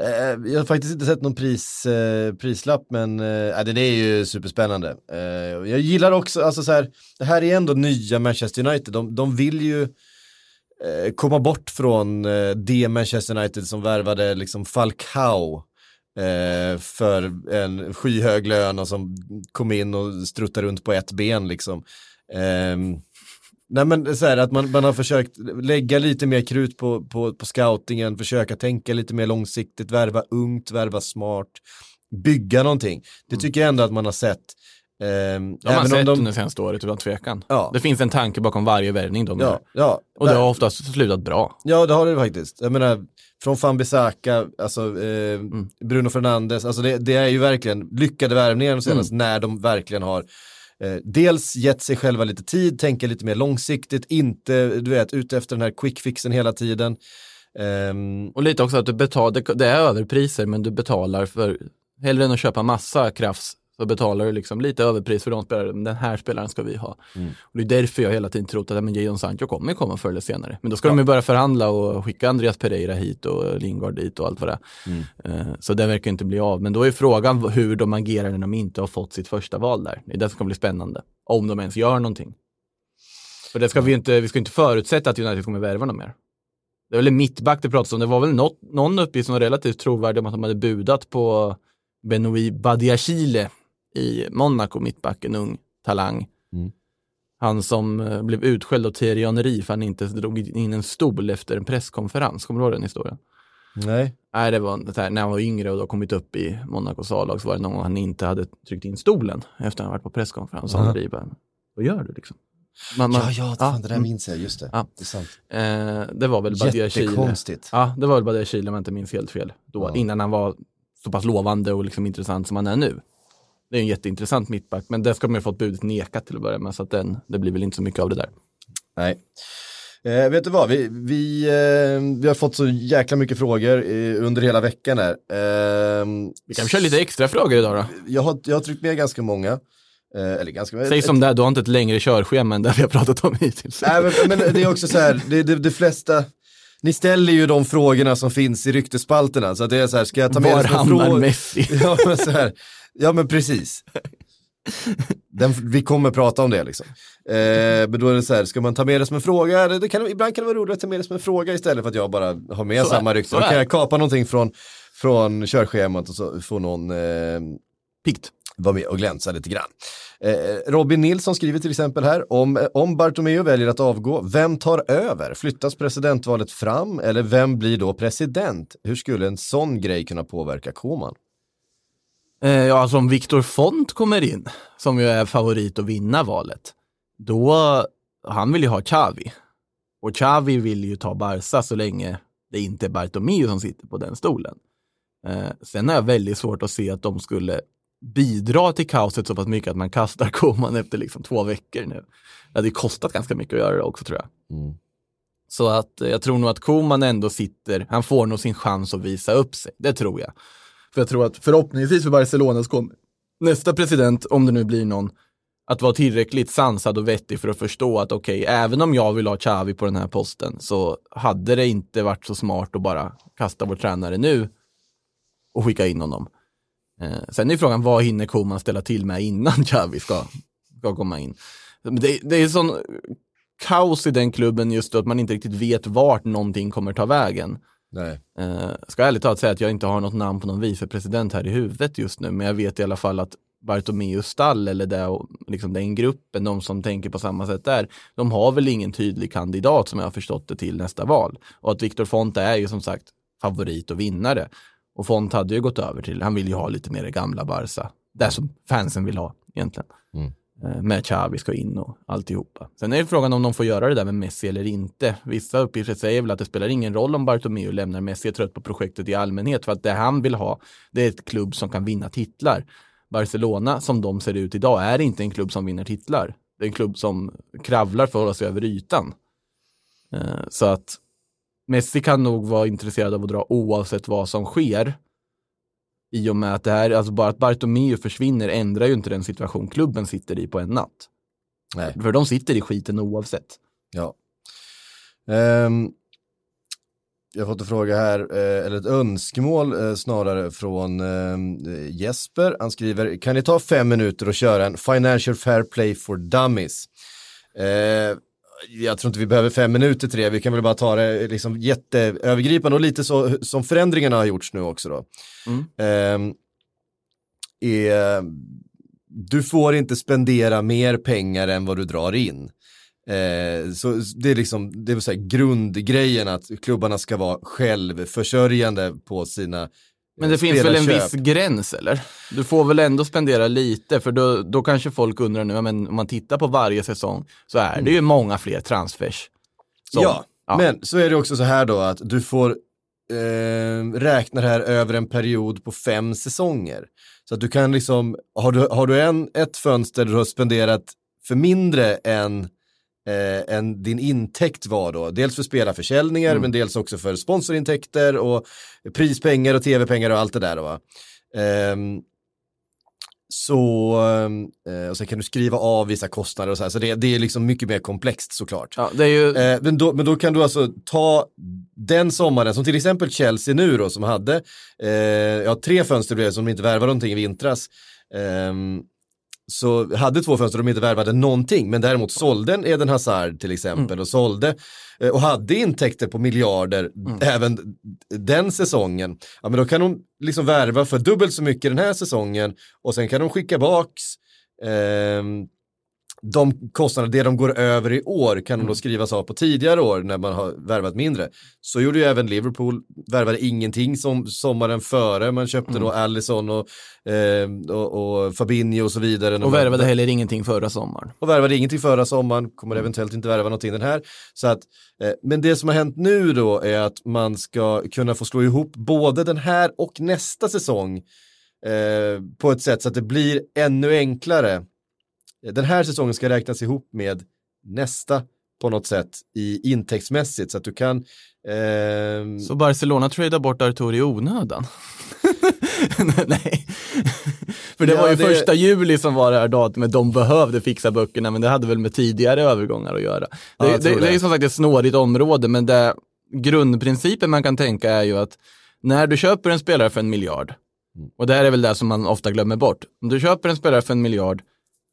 Speaker 2: Eh, jag har faktiskt inte sett någon pris, eh, prislapp men eh, äh, det är ju superspännande. Eh, jag gillar också, alltså så här, det här är ändå nya Manchester United, de, de vill ju eh, komma bort från eh, det Manchester United som värvade liksom Falcao eh, för en skyhög lön och som kom in och struttade runt på ett ben liksom. Ehm, Nej men så här att man, man har försökt lägga lite mer krut på, på, på scoutingen, försöka tänka lite mer långsiktigt, värva ungt, värva smart, bygga någonting. Det tycker jag ändå att man har sett. Ehm,
Speaker 3: Det har man sett
Speaker 2: de,
Speaker 3: under senaste året utan tvekan.
Speaker 2: Ja.
Speaker 3: Det finns en tanke bakom varje värvning de gör.
Speaker 2: ja, ja,
Speaker 3: Och det har oftast slutat bra.
Speaker 2: Ja, det har det faktiskt. Jag menar, från Van Bissaka, alltså eh,
Speaker 3: Mm.
Speaker 2: Bruno Fernandes, alltså det, det är ju verkligen lyckade värvningar de senaste
Speaker 3: Mm.
Speaker 2: när de verkligen har eh, dels gett sig själva lite tid, tänka lite mer långsiktigt, inte, du vet, ute efter den här quick fixen hela tiden. Um,
Speaker 3: Och lite också att du betalar, det- det är överpriser men du betalar för, hellre än att köpa massa krafts så betalar du liksom lite överpris för de spelare, men den här spelaren ska vi ha.
Speaker 2: Mm.
Speaker 3: Och det är därför jag hela tiden trott att ja, men Jadon Sancho kommer komma förr eller senare. Men då ska de ju börja förhandla och skicka Andreas Pereira hit och Lingard dit och allt vad det
Speaker 2: Mm.
Speaker 3: är. Eh, Så det verkar inte bli av. Men då är frågan hur de agerar när de inte har fått sitt första val där. Det är det som kommer bli spännande. Om de ens gör någonting. För det ska vi inte, vi ska inte förutsätta att United kommer värva någon mer. Det är väl en mittback det pratas om. Det var väl något, någon uppgift som var relativt trovärdig om att de hade budat på Benoit Badiashile i Monaco, mittbacken, ung talang.
Speaker 2: Mm.
Speaker 3: Han som eh, blev utskälld av Thierry Henry för han inte drog in en stol efter en presskonferens. Kommer du ihåg den historien?
Speaker 2: nej.
Speaker 3: Nej, det var så här, när han var yngre och då kommit upp i Monacos A-lag så var det någon gång han inte hade tryckt in stolen efter att han varit på presskonferens.
Speaker 2: Aha.
Speaker 3: Henry bara, vad gör du liksom? Man, man,
Speaker 2: Ja, ja, fan, det där
Speaker 3: mm.
Speaker 2: minns jag, just det.
Speaker 3: Ja.
Speaker 2: Det är sant.
Speaker 3: Eh, det var väl Badiashile.
Speaker 2: Jättekonstigt.
Speaker 3: Ja, det var väl Badiashile om jag inte minns helt fel. Då,
Speaker 2: Ja.
Speaker 3: Innan han var så pass lovande och liksom intressant som han är nu. Det är en jätteintressant mittback, men det ska man ju fått budet nekat till att börja med, så att den, det blir väl inte så mycket av det där.
Speaker 2: Nej. Eh, vet du vad, vi, vi, eh, vi har fått så jäkla mycket frågor eh, under hela veckan här. Eh,
Speaker 3: Vi kan köra lite extra frågor idag då.
Speaker 2: jag, har, jag har tryckt med ganska många. Eh, eller ganska
Speaker 3: Säg som det du har inte ett längre körschema än det vi har pratat om hittills.
Speaker 2: Nej, men, men det är också så här, det, det, det flesta, ni ställer ju de frågorna som finns i ryktespalterna. Så att det är så här, ska jag ta med
Speaker 3: Var hamnar
Speaker 2: fråga?
Speaker 3: Messi? *laughs*
Speaker 2: Ja men, så här, ja men precis. Den, vi kommer prata om det liksom. Eh, men då är det så här, ska man ta med det som en fråga? Det kan, ibland kan det vara roligt att ta med det som en fråga istället för att jag bara har med
Speaker 3: Så
Speaker 2: samma rykte. Då kan jag kapa någonting från, från körschemat och så får någon eh,
Speaker 3: Pikt.
Speaker 2: vara med och glänsa lite grann. Eh, Robin Nilsson skriver till exempel här, om, om Bartomeu väljer att avgå, vem tar över? Flyttas presidentvalet fram eller vem blir då president? Hur skulle en sån grej kunna påverka Koman?
Speaker 3: Eh, ja, alltså om Viktor Font kommer in, som ju är favorit att vinna valet, då, han vill ju ha Xavi. Och Xavi vill ju ta Barca så länge det inte är Bartomeu som sitter på den stolen. Eh, sen är jag väldigt svårt att se att de skulle bidra till kaoset så pass mycket att man kastar *laughs* Koman efter liksom två veckor nu. Det hade kostat ganska mycket att göra det också tror jag.
Speaker 2: Mm.
Speaker 3: Så att eh, jag tror nog att Koman ändå sitter, han får nog sin chans att visa upp sig. Det tror jag. För jag tror att förhoppningsvis för Barcelona så kommer nästa president, om det nu blir någon, att vara tillräckligt sansad och vettig för att förstå att okej, även om jag vill ha Xavi på den här posten så hade det inte varit så smart att bara kasta vår tränare nu och skicka in honom. Eh, sen är frågan, vad hinner Koman ställa till med innan *laughs* Xavi ska, ska komma in? Det, det är sån kaos i den klubben just då att man inte riktigt vet vart någonting kommer ta vägen.
Speaker 2: Nej.
Speaker 3: Eh, ska ärligt talat säga att jag inte har något namn på någon vicepresident här i huvudet just nu, men jag vet i alla fall att Bartomeus stall eller det, liksom den gruppen, de som tänker på samma sätt där, de har väl ingen tydlig kandidat som jag har förstått det till nästa val. Och att Viktor Font är ju som sagt favorit och vinnare. Och Font hade ju gått över till, han vill ju ha lite mer det gamla Barca. Det som fansen vill ha egentligen.
Speaker 2: Mm.
Speaker 3: Eh, med Xavi ska in och alltihopa. Sen är det frågan om de får göra det där med Messi eller inte. Vissa uppgifter säger väl att det spelar ingen roll om Bartomeu lämnar Messi är trött på projektet i allmänhet för att det han vill ha det är ett klubb som kan vinna titlar. Barcelona som de ser ut idag är inte en klubb som vinner titlar. Det är en klubb som kravlar för att hålla sig över ytan. Eh, så att Messi kan nog vara intresserad av att dra oavsett vad som sker. I och med att det här, alltså bara att Bartomeu försvinner ändrar ju inte den situation klubben sitter i på en natt.
Speaker 2: Nej.
Speaker 3: För de sitter i skiten oavsett.
Speaker 2: Ja. Ehm, jag har fått en fråga här, eh, eller ett önskemål eh, snarare från eh, Jesper. Han skriver, kan ni ta fem minuter och köra en Financial Fair Play for Dummies? Eh, jag tror inte vi behöver fem minuter till det, vi kan väl bara ta det liksom jätteövergripande och lite så som förändringarna har gjorts nu också då. Ehm, är, du får inte spendera mer pengar än vad du drar in. Eh, så det är liksom, det vill säga grundgrejen att klubbarna ska vara självförsörjande på sina eh,
Speaker 3: Men det finns väl en
Speaker 2: spelarköp.
Speaker 3: viss gräns eller? Du får väl ändå spendera lite för då, då kanske folk undrar nu, ja, men om man tittar på varje säsong så är det ju många fler transfers. som-
Speaker 2: Ja, men så är det också så här då att du får eh, räkna det här över en period på fem säsonger. Så att du kan liksom, har du, har du en, ett fönster där du har spenderat för mindre än, eh, än din intäkt var då, dels för spelarförsäljningar men dels också för sponsorintäkter och prispengar och tv-pengar och allt det där. då, Va? Ehm, så, eh, och sen kan du skriva av vissa kostnader och så här, så det, det är liksom mycket mer komplext såklart.
Speaker 3: Ja, det är ju,
Speaker 2: Eh, men, då, men då kan du alltså ta den sommaren, som till exempel Chelsea nu då, som hade, eh, ja tre fönster blev som de inte värvade någonting i vintras. Ehm, så hade två fönster de inte värvade någonting, men däremot sålde en Eden Hazard till exempel och sålde eh, och hade intäkter på miljarder även den säsongen. Ja, men då kan de liksom värva för dubbelt så mycket den här säsongen och sen kan de skicka baks ehm, de kostnader, det de går över i år kan de då skrivas av på tidigare år när man har värvat mindre. Så gjorde ju även Liverpool, värvade ingenting som sommaren före, man köpte då Allison och, eh, och, och Fabinho och så vidare.
Speaker 3: och värvade heller ingenting förra sommaren.
Speaker 2: och värvade ingenting förra sommaren, kommer eventuellt inte värva någonting den här. Så att, eh, men det som har hänt nu då är att man ska kunna få slå ihop både den här och nästa säsong eh, på ett sätt så att det blir ännu enklare. Den här säsongen ska räknas ihop med nästa på något sätt i intäktsmässigt så att du kan ehm,
Speaker 3: Så Barcelona tradar bort Artur i onödan? *laughs* Nej. För det
Speaker 2: Ja,
Speaker 3: var ju
Speaker 2: det-
Speaker 3: första juli som var det här datumet de behövde fixa böckerna, men det hade väl med tidigare övergångar att göra.
Speaker 2: Ja,
Speaker 3: Det,
Speaker 2: jag
Speaker 3: det, det är
Speaker 2: det.
Speaker 3: ju som sagt ett snårigt område, men det, grundprincipen man kan tänka är ju att när du köper en spelare för en miljard,
Speaker 2: Mm.
Speaker 3: och det här är väl det som man ofta glömmer bort, om du köper en spelare för en miljard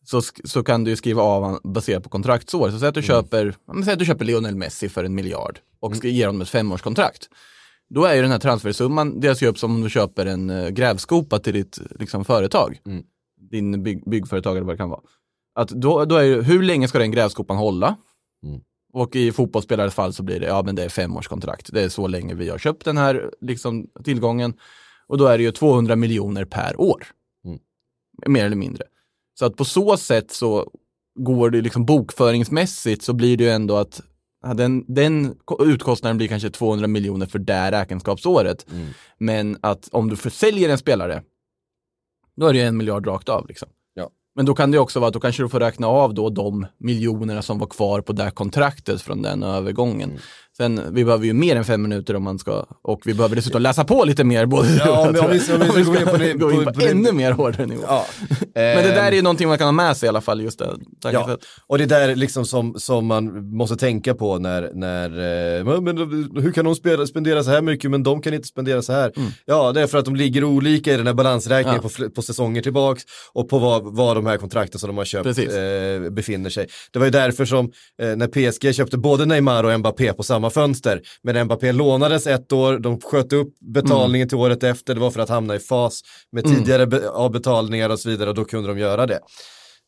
Speaker 3: så, så kan du skriva av baserat på kontraktsår. Så säg att du,
Speaker 2: Mm.
Speaker 3: köper, säg att du köper Lionel Messi för en miljard och ska ge honom ett femårskontrakt. Då är ju den här transfersumman delas ju upp som om du köper en uh, grävskopa till ditt liksom, företag.
Speaker 2: Mm.
Speaker 3: Din bygg, byggföretag eller vad det kan vara. Att då, då är ju, hur länge ska den grävskopan hålla?
Speaker 2: Mm.
Speaker 3: Och i fotbollsspelares fall så blir det, ja men det är femårskontrakt. Det är så länge vi har köpt den här liksom, tillgången. Och då är det ju 200 miljoner per år.
Speaker 2: Mm.
Speaker 3: Mer eller mindre. Så att på så sätt så går det liksom bokföringsmässigt så blir det ju ändå att ja, den, den ko- utkostnaden blir kanske 200 miljoner för det räkenskapsåret.
Speaker 2: Mm.
Speaker 3: Men att om du försäljer en spelare, då är det ju en miljard rakt av. Liksom.
Speaker 2: Ja.
Speaker 3: Men då kan det också vara att då kanske du får räkna av då de miljonerna som var kvar på det här kontraktet från den övergången.
Speaker 2: Mm.
Speaker 3: Sen, vi behöver ju mer än fem minuter om man ska, och vi behöver dessutom läsa på lite mer. Både
Speaker 2: Ja, om vi- om vi- om vi ska gå in på det-
Speaker 3: gå in
Speaker 2: på-
Speaker 3: på, ännu mer hårdare nivå.
Speaker 2: ja.
Speaker 3: Men det där är
Speaker 2: Ehm,
Speaker 3: ju någonting man kan ha med sig i alla fall, just det.
Speaker 2: Ja,
Speaker 3: att-
Speaker 2: och det där liksom som, som man måste tänka på när, när eh, men, hur kan de spela, spendera så här mycket men de kan inte spendera så här. Ja, det är för att de ligger olika i den här balansräkningen
Speaker 3: Mm. Ja.
Speaker 2: på, på säsonger tillbaks och på vad, vad de här kontrakten som de har köpt eh, befinner sig. Det var ju därför som eh, när PSG köpte både Neymar och Mbappé på samma fönster, men Mbappé lånades ett år, de sköt upp betalningen till året efter, det var för att hamna i fas med
Speaker 3: Mm.
Speaker 2: tidigare be- avbetalningar och så vidare och då kunde de göra det.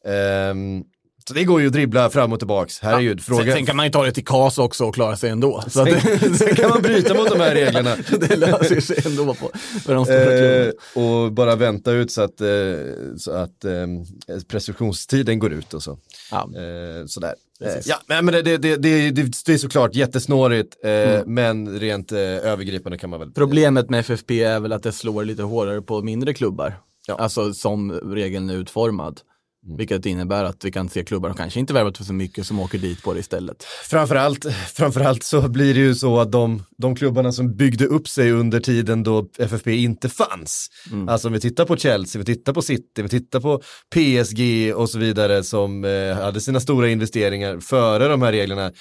Speaker 2: Ehm, Så det går ju att dribbla fram och tillbaks. Herregud,
Speaker 3: Sen,
Speaker 2: fråga.
Speaker 3: sen kan man ju ta det till KAS också och klara sig ändå. Så att det,
Speaker 2: Sen kan man bryta mot de här *laughs* reglerna.
Speaker 3: det löser sig ändå på, på de stora.
Speaker 2: Eh, och bara vänta ut så att, eh, så att eh, preskriptionstiden går ut och så.
Speaker 3: Ja.
Speaker 2: Eh, sådär. Eh,
Speaker 3: Precis.
Speaker 2: ja, men det, det, det, det, det är såklart jättesnårigt, eh,
Speaker 3: Mm.
Speaker 2: men rent eh, övergripande kan man väl...
Speaker 3: Problemet med FFP är väl att det slår lite hårdare på mindre klubbar.
Speaker 2: Ja.
Speaker 3: Alltså som regeln är utformad. Vilket innebär att vi kan se klubbar som kanske inte värvat för så mycket som åker dit på det istället.
Speaker 2: Framförallt, framförallt så blir det ju så att de, de klubbarna som byggde upp sig under tiden då FFP inte fanns.
Speaker 3: Mm.
Speaker 2: Alltså om vi tittar på Chelsea, vi tittar på City, vi tittar på PSG och så vidare som eh, hade sina stora investeringar före de här reglerna.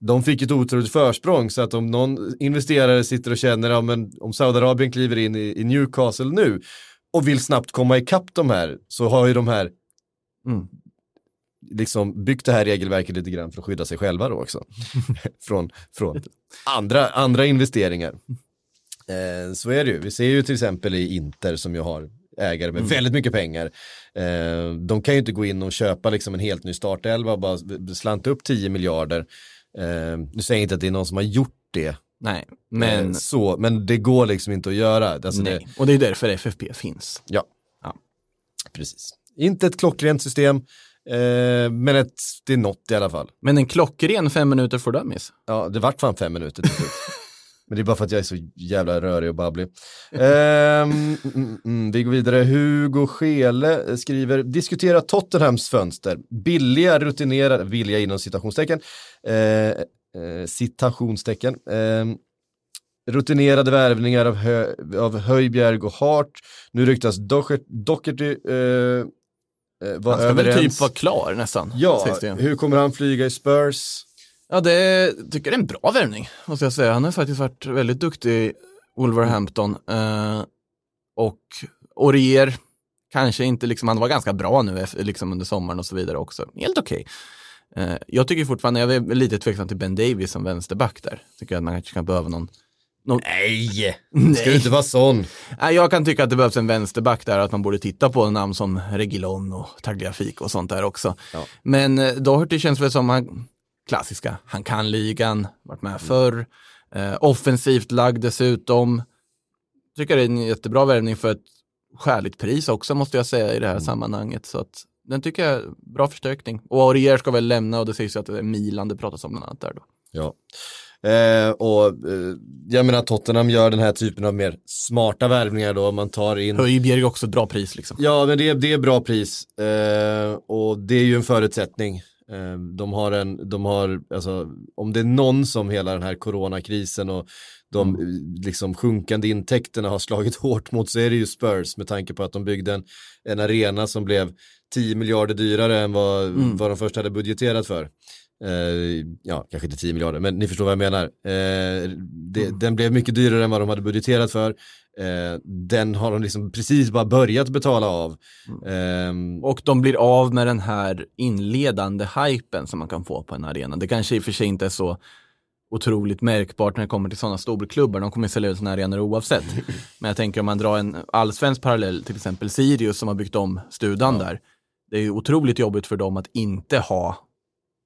Speaker 2: De fick ett otroligt försprång så att om någon investerare sitter och känner, ja, men om Saudiarabien kliver in i, i Newcastle nu och vill snabbt komma ikapp de här så har ju de här
Speaker 3: Mm.
Speaker 2: liksom byggt det här regelverket lite grann för att skydda sig själva då också. *laughs* från från andra, andra investeringar. Eh, så är det ju. Vi ser ju till exempel i Inter som ju har ägare med väldigt mycket pengar. Eh, de kan ju inte gå in och köpa liksom en helt ny startelva och bara slanta upp 10 miljarder. Eh, nu säger jag inte att det är någon som har gjort det.
Speaker 3: Nej,
Speaker 2: Men,
Speaker 3: men
Speaker 2: så, men det går liksom inte att göra. Alltså det,
Speaker 3: nej. Och det är därför FFP finns.
Speaker 2: Ja.
Speaker 3: Ja.
Speaker 2: Precis. Inte ett klockrent system, eh, men ett, det är något i alla fall.
Speaker 3: Men en klockren fem minuter för dummies.
Speaker 2: Ja, det vart fan fem minuter till slut. *laughs* Men det är bara för att jag är så jävla rörig och babblig. Ehm, mm, mm, mm, vi går vidare. Hugo Schele skriver, diskutera Tottenhams fönster. Billiga, rutinerade, vilja inom citationstecken. Eh, eh, citationstecken. Ehm, rutinerade värvningar av, Hö, av Höjbjerg och Hart. Nu ryktas Docher- Docherty eh, eh, vara
Speaker 3: Han ska väl
Speaker 2: överens.
Speaker 3: typ vara klar nästan.
Speaker 2: Ja, hur kommer han flyga i Spurs?
Speaker 3: Ja, det tycker jag är en bra värvning, måste jag säga. Han har faktiskt varit väldigt duktig i Wolverhampton. Eh, och Orier, kanske inte liksom, han var ganska bra nu liksom under sommaren och så vidare också. Helt okej. Eh, jag tycker fortfarande, jag är lite tveksam till Ben Davis som vänsterback där. Tycker att man kanske kan behöva någon
Speaker 2: Nej, ska du inte vara sån.
Speaker 3: Nej, jag kan tycka att det behövs en vänsterback där, att man borde titta på namn som Regilon och Tagliafico och sånt där också.
Speaker 2: Ja.
Speaker 3: Men eh, Doherty känns väl som han, klassiska, han kan ligan, varit med förr, eh, offensivt lagd dessutom. Tycker det är en jättebra värvning för ett skäligt pris också måste jag säga i det här sammanhanget. Så att den tycker jag är bra förstärkning. Och Aurier ska väl lämna och det sägs ju att det är Milan det pratas om bland annat där då.
Speaker 2: Ja. Eh, och eh, jag menar Tottenham gör den här typen av mer smarta värvningar då, man tar in
Speaker 3: Höjbjerg också ett bra pris liksom.
Speaker 2: Ja, men det, det är bra pris eh, och det är ju en förutsättning. Eh, de har en, de har, alltså om det är någon som hela den här coronakrisen och de eh, liksom sjunkande intäkterna har slagit hårt mot så är det ju Spurs med tanke på att de byggde en, en arena som blev 10 miljarder dyrare än vad, vad de först hade budgeterat för. Eh, ja, kanske inte 10 miljarder, men ni förstår vad jag menar. Eh, det, Den blev mycket dyrare än vad de hade budgeterat för. Eh, den har de liksom precis bara börjat betala av. Ehm,
Speaker 3: Och de blir av med den här inledande hypen som man kan få på en arena. Det kanske i och för sig inte är så otroligt märkbart när det kommer till sådana storklubbar. De kommer sälja ut sådana arenor oavsett. *laughs* Men jag tänker om man drar en allsvensk parallell, till exempel Sirius som har byggt om studan där. Det är ju otroligt jobbigt för dem att inte ha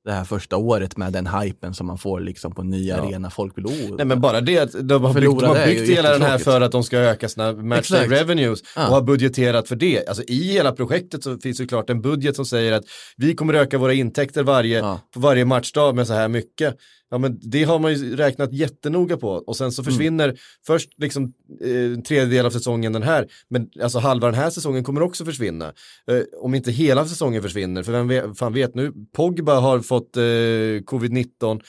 Speaker 3: det här första året med den hypen som man får liksom på en ny arena. Folk vill, oh,
Speaker 2: Nej men bara det att de har byggt, de har byggt hela den här för att de ska öka sina matchday revenues
Speaker 3: Ja.
Speaker 2: och har budgeterat för det. Alltså i hela projektet så finns det klart en budget som säger att vi kommer öka våra intäkter varje,
Speaker 3: Ja.
Speaker 2: på varje matchdag med så här mycket. Ja men det har man ju räknat jättenoga på och sen så försvinner först liksom eh, tredjedel av säsongen den här, men alltså halva den här säsongen kommer också försvinna. Eh, om inte hela säsongen försvinner, för vem vet, fan vet nu, Pogba har fått eh, covid-19,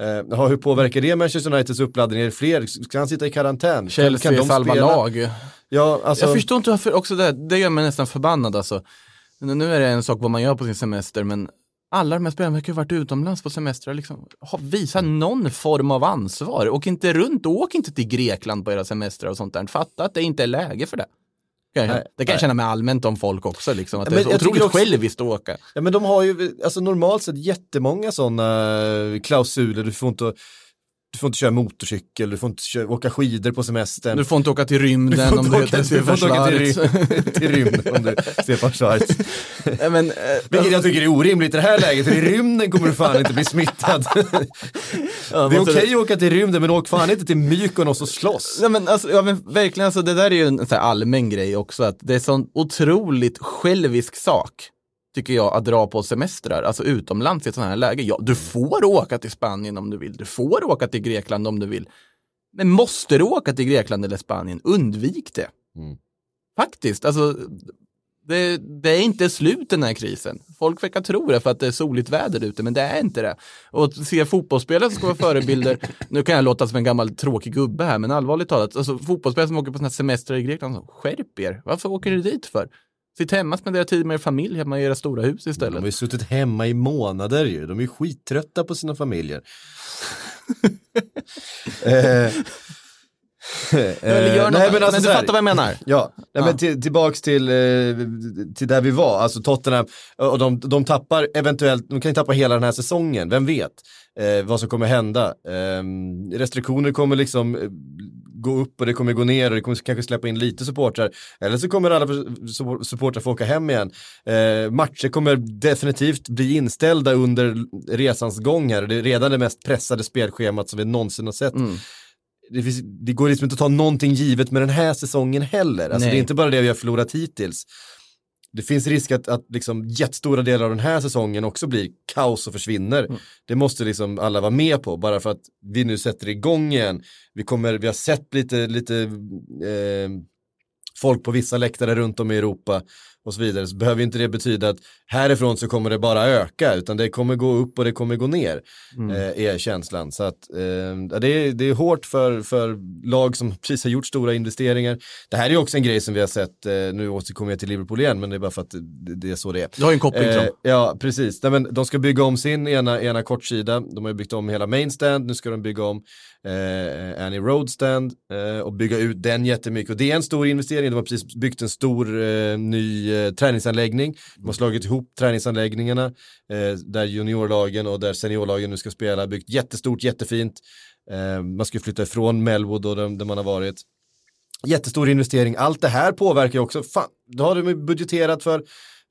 Speaker 2: Eh, hur påverkar det Manchester Uniteds uppladdning? Är det fler? Ska han sitta i karantän?
Speaker 3: Chelsea
Speaker 2: de
Speaker 3: salva
Speaker 2: spela?
Speaker 3: lag.
Speaker 2: Ja, alltså,
Speaker 3: Jag förstår inte varför också det, det gör mig nästan förbannad alltså. Nu är det en sak vad man gör på sin semester, men alla de här spelarna verkar ha varit utomlands på semestrar. Liksom. Visa någon form av ansvar. Åk inte runt, åk inte till Grekland på era semestrar och sånt där. Fatta att det inte är läge för det.
Speaker 2: Nej,
Speaker 3: det kan jag känna mig allmänt om folk också, liksom, att
Speaker 2: Ja,
Speaker 3: det
Speaker 2: men
Speaker 3: är så otroligt
Speaker 2: också-
Speaker 3: själviskt att åka.
Speaker 2: Ja men de har ju alltså normalt sett jättemånga sådana klausuler, du får inte du får inte köra motorcykel, du får inte köra, åka skidor på semestern.
Speaker 3: Du får inte åka till rymden om du heter
Speaker 2: du får
Speaker 3: Stefan
Speaker 2: inte åka till,
Speaker 3: Schwarz.
Speaker 2: till rymden om du Stefan Schwarz. *laughs*
Speaker 3: Nej, men, eh,
Speaker 2: Vilket jag tycker är orimligt i det här läget, för i rymden kommer du fan inte bli smittad. *laughs*
Speaker 3: ja,
Speaker 2: Det är
Speaker 3: måste-
Speaker 2: okej att åka till rymden, men åk fan inte till Mykonos och slåss.
Speaker 3: Nej, men alltså, ja, men verkligen, alltså, det där är ju en så allmän grej också, att det är sån otroligt självisk sak, tycker jag, att dra på semestrar, alltså utomlands i ett sånt här läge. Ja, du får åka till Spanien om du vill, du får åka till Grekland om du vill. Men måste du åka till Grekland eller Spanien, undvik det.
Speaker 2: Mm.
Speaker 3: Faktiskt, alltså det, det är inte slut den här krisen. Folk verkar tro det för att det är soligt väder ute, men det är inte det. Och att se fotbollsspelare som ska vara förebilder, *laughs* nu kan jag låta som en gammal tråkig gubbe här, men allvarligt talat, alltså fotbollsspelare som åker på sådana här semestrar i Grekland, så, skärp er, varför åker ni dit för? Sitt hemma, spendera tid med er familj hemma i era stora hus
Speaker 2: De
Speaker 3: istället.
Speaker 2: har ju suttit hemma i månader ju, de är ju skittrötta på sina familjer. *laughs* eh,
Speaker 3: Eller
Speaker 2: eh,
Speaker 3: något,
Speaker 2: nej,
Speaker 3: men,
Speaker 2: alltså
Speaker 3: du
Speaker 2: så här-
Speaker 3: fattar vad jag menar.
Speaker 2: Ja, nej,
Speaker 3: Ja.
Speaker 2: men till, tillbaks till, eh, till där vi var, alltså Tottenham, och de, de tappar eventuellt, de kan ju tappa hela den här säsongen, vem vet eh, vad som kommer hända. Eh, restriktioner kommer liksom eh, gå upp och det kommer gå ner och det kommer kanske släppa in lite supportrar. Eller så kommer alla supportrar få åka hem igen. Eh, matcher kommer definitivt bli inställda under resans gång här. Det är redan det mest pressade spelschemat som vi någonsin har sett
Speaker 3: Mm.
Speaker 2: det, finns, det går liksom inte att ta någonting givet med den här säsongen heller. Alltså
Speaker 3: Nej.
Speaker 2: det är inte bara det vi har förlorat hittills. Det finns risk att, att liksom jättestora delar av den här säsongen också blir kaos och försvinner.
Speaker 3: Mm.
Speaker 2: Det måste liksom alla vara med på, bara för att vi nu sätter igång igen. Vi, kommer, vi har sett lite, lite eh, folk på vissa läktare runt om i Europa och så vidare. Så behöver inte det betyda att härifrån så kommer det bara öka, utan det kommer gå upp och det kommer gå ner eh, är känslan. Så att eh, det, är, det är hårt för, för lag som *laughs* precis har gjort stora investeringar. Det här är också en grej som vi har sett, eh, nu återkommer jag till Liverpool igen, men det är bara för att det, det är så det är.
Speaker 3: Du har ju en koppling till
Speaker 2: Eh,
Speaker 3: dem.
Speaker 2: ja, precis. Nej, men de ska bygga om sin ena, ena kortsida. De har ju byggt om hela main stand. Nu ska de bygga om eh, Annie Road stand eh, och bygga ut den jättemycket. Och det är en stor investering. De har precis byggt en stor eh, ny eh, träningsanläggning. De har slagit ihop träningsanläggningarna eh, där juniorlagen och där seniorlagen nu ska spela. Byggt jättestort, jättefint. Eh, man ska flytta ifrån Melwood och där, där man har varit. Jättestor investering. Allt det här påverkar ju också. Fan, då har de budgeterat för,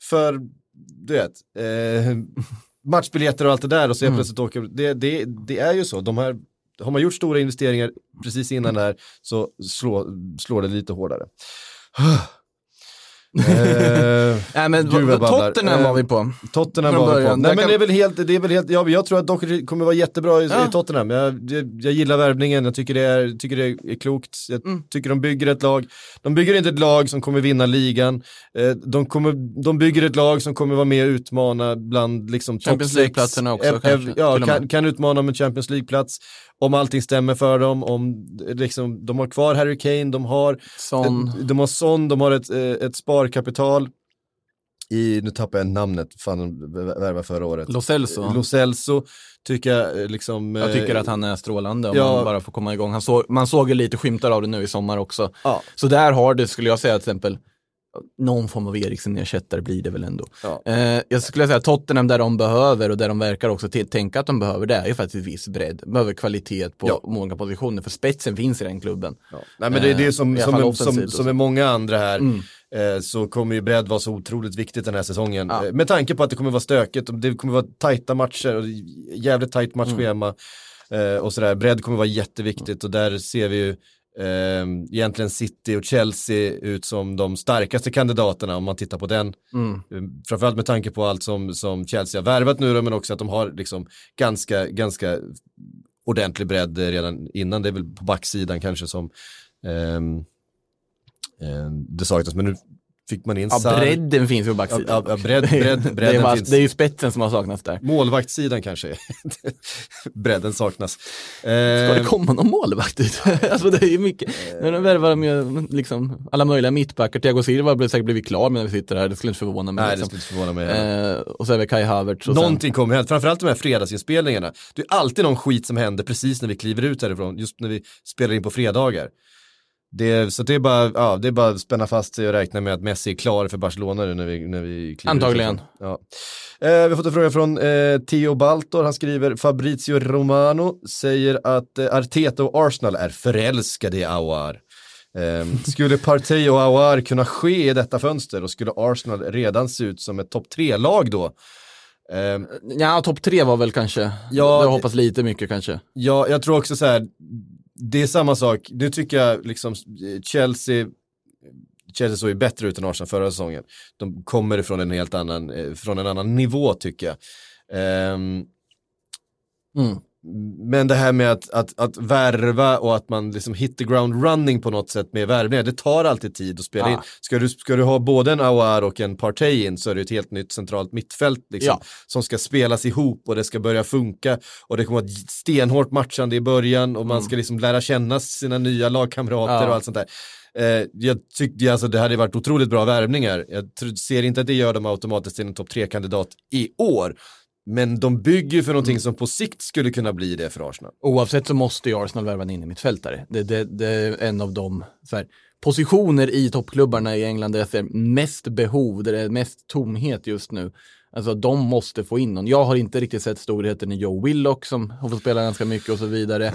Speaker 2: för du vet, eh, *laughs* matchbiljetter och allt det där och så helt plötsligt åker, det, det, det är ju så, de här, har man gjort stora investeringar precis innan det här så slår, slår det lite hårdare. *sighs* eh,
Speaker 3: Nej, men
Speaker 2: Gud.
Speaker 3: Tottenham var vi på.
Speaker 2: Tottenham
Speaker 3: Från
Speaker 2: var vi på. Nej men det är väl helt, det är väl helt, ja, jag tror att Doherty kommer vara jättebra i,
Speaker 3: Ja.
Speaker 2: i Tottenham. Jag, jag, jag gillar värvningen, jag tycker det är, tycker det är klokt. Jag
Speaker 3: Mm.
Speaker 2: tycker de bygger ett lag, de bygger inte ett lag som kommer vinna ligan. Eh, de, kommer, de bygger ett lag som kommer vara med och utmana bland liksom
Speaker 3: Champions. League-platserna också
Speaker 2: Ev-
Speaker 3: kanske,
Speaker 2: ja, kan, kan utmana med Champions League-plats. Om allting stämmer för dem, om liksom, de har kvar Harry Kane, de har
Speaker 3: Son.
Speaker 2: de har Son, de har ett, eh, ett sparkapital i, nu tappar jag namnet, fan de värvade förra året.
Speaker 3: Lo Celso.
Speaker 2: Lo Celso tycker jag eh, liksom.
Speaker 3: Jag tycker
Speaker 2: eh,
Speaker 3: att han är strålande om
Speaker 2: ja.
Speaker 3: man bara får komma igång. Han såg, man såg ju lite skymtar av det nu i sommar också.
Speaker 2: Ja.
Speaker 3: Så där har det, skulle jag säga till exempel, någon form av Eriksen-ersättare blir det väl ändå.
Speaker 2: Ja.
Speaker 3: Eh, jag skulle säga Tottenham där de behöver och där de verkar också tänka att de behöver, det är ju faktiskt viss bredd. De behöver kvalitet på
Speaker 2: Ja.
Speaker 3: många positioner, för spetsen finns i den klubben.
Speaker 2: Ja. Nej men det, det är som,
Speaker 3: Eh,
Speaker 2: som, som, som är många andra här.
Speaker 3: Mm.
Speaker 2: Eh, så kommer ju bredd vara så otroligt viktigt den här säsongen.
Speaker 3: Ja.
Speaker 2: Eh, med tanke på att det kommer vara stökigt och det kommer vara tajta matcher och jävligt tajt matchschema.
Speaker 3: Mm.
Speaker 2: Eh, och sådär, bredd kommer vara jätteviktigt och där ser vi ju egentligen City och Chelsea ut som de starkaste kandidaterna om man tittar på den.
Speaker 3: Mm.
Speaker 2: Eh, Framförallt med tanke på allt som, som Chelsea har värvat nu då, men också att de har liksom ganska, ganska ordentlig bredd redan innan. Det är väl på backsidan kanske som ehm, eh, det saknas. Men nu fick man in
Speaker 3: Ja,
Speaker 2: Sarr.
Speaker 3: bredden finns ju på backsidan.
Speaker 2: Ja, ja, bredd- bredd- *laughs*
Speaker 3: det, är
Speaker 2: bredden
Speaker 3: bara,
Speaker 2: finns.
Speaker 3: det är ju spetsen som har saknats där.
Speaker 2: Målvaktssidan kanske. *laughs* Bredden saknas.
Speaker 3: Ska
Speaker 2: Eh,
Speaker 3: det komma någon målvakt dit? *laughs* alltså det är ju mycket. Nu de värvar de ju liksom alla möjliga mittbackar. Thiago Silva har säkert blivit klar med när vi sitter här. Det skulle inte förvåna mig.
Speaker 2: nej, det
Speaker 3: liksom.
Speaker 2: skulle inte förvåna mig.
Speaker 3: eh, och så är det Kai Havertz. Och sen,
Speaker 2: Någonting kommer hända, framförallt de här fredagsinspelningarna. Det är alltid någon skit som händer precis när vi kliver ut härifrån, just när vi spelar in på fredagar. Det, så det är, bara, ja, det är bara att spänna fast sig och räkna med att Messi är klar för Barcelona nu när vi, när vi
Speaker 3: Antagligen.
Speaker 2: härifrån. Ja. Eh, vi har fått en fråga från eh, Theo Baltor, han skriver Fabrizio Romano säger att eh, Arteta och Arsenal är förälskade i Aouar. Eh, skulle Partey och Aouar kunna ske i detta fönster och skulle Arsenal redan se ut som ett topp tre-lag då? Eh,
Speaker 3: Ja, topp tre var väl kanske,
Speaker 2: Ja,
Speaker 3: jag hoppas lite mycket kanske.
Speaker 2: Ja, jag tror också så här, det är samma sak, nu tycker jag liksom eh, Chelsea, Chelsea såg ju bättre ut än Arsenal förra säsongen. De kommer ifrån en helt annan, eh, från en annan nivå tycker jag. Um,
Speaker 3: Mm
Speaker 2: men det här med att, att, att värva och att man liksom hit the ground running på något sätt med värvningar, det tar alltid tid att spela
Speaker 3: Ja.
Speaker 2: in. Ska du, ska du ha både en Aouar och en Partey in så är det ett helt nytt centralt mittfält liksom,
Speaker 3: Ja.
Speaker 2: som ska spelas ihop och det ska börja funka och det kommer vara ett stenhårt matchande i början och man ska liksom lära känna sina nya lagkamrater
Speaker 3: Mm. Ja.
Speaker 2: och allt sånt där. Eh, jag tyckte alltså det hade varit otroligt bra värvningar. Jag ser inte att det gör dem automatiskt till en topp tre-kandidat i år. Men de bygger ju för
Speaker 3: Mm.
Speaker 2: någonting som på sikt skulle kunna bli det för Arsenal.
Speaker 3: Oavsett så måste ju Arsenal värva en innermittfältare. Det, det, det är en av de så här, positioner i toppklubbarna i England där jag ser mest behov, där det är mest tomhet just nu. Alltså de måste få in någon. Jag har inte riktigt sett storheten i Joe Willock som har fått spela ganska mycket och så vidare.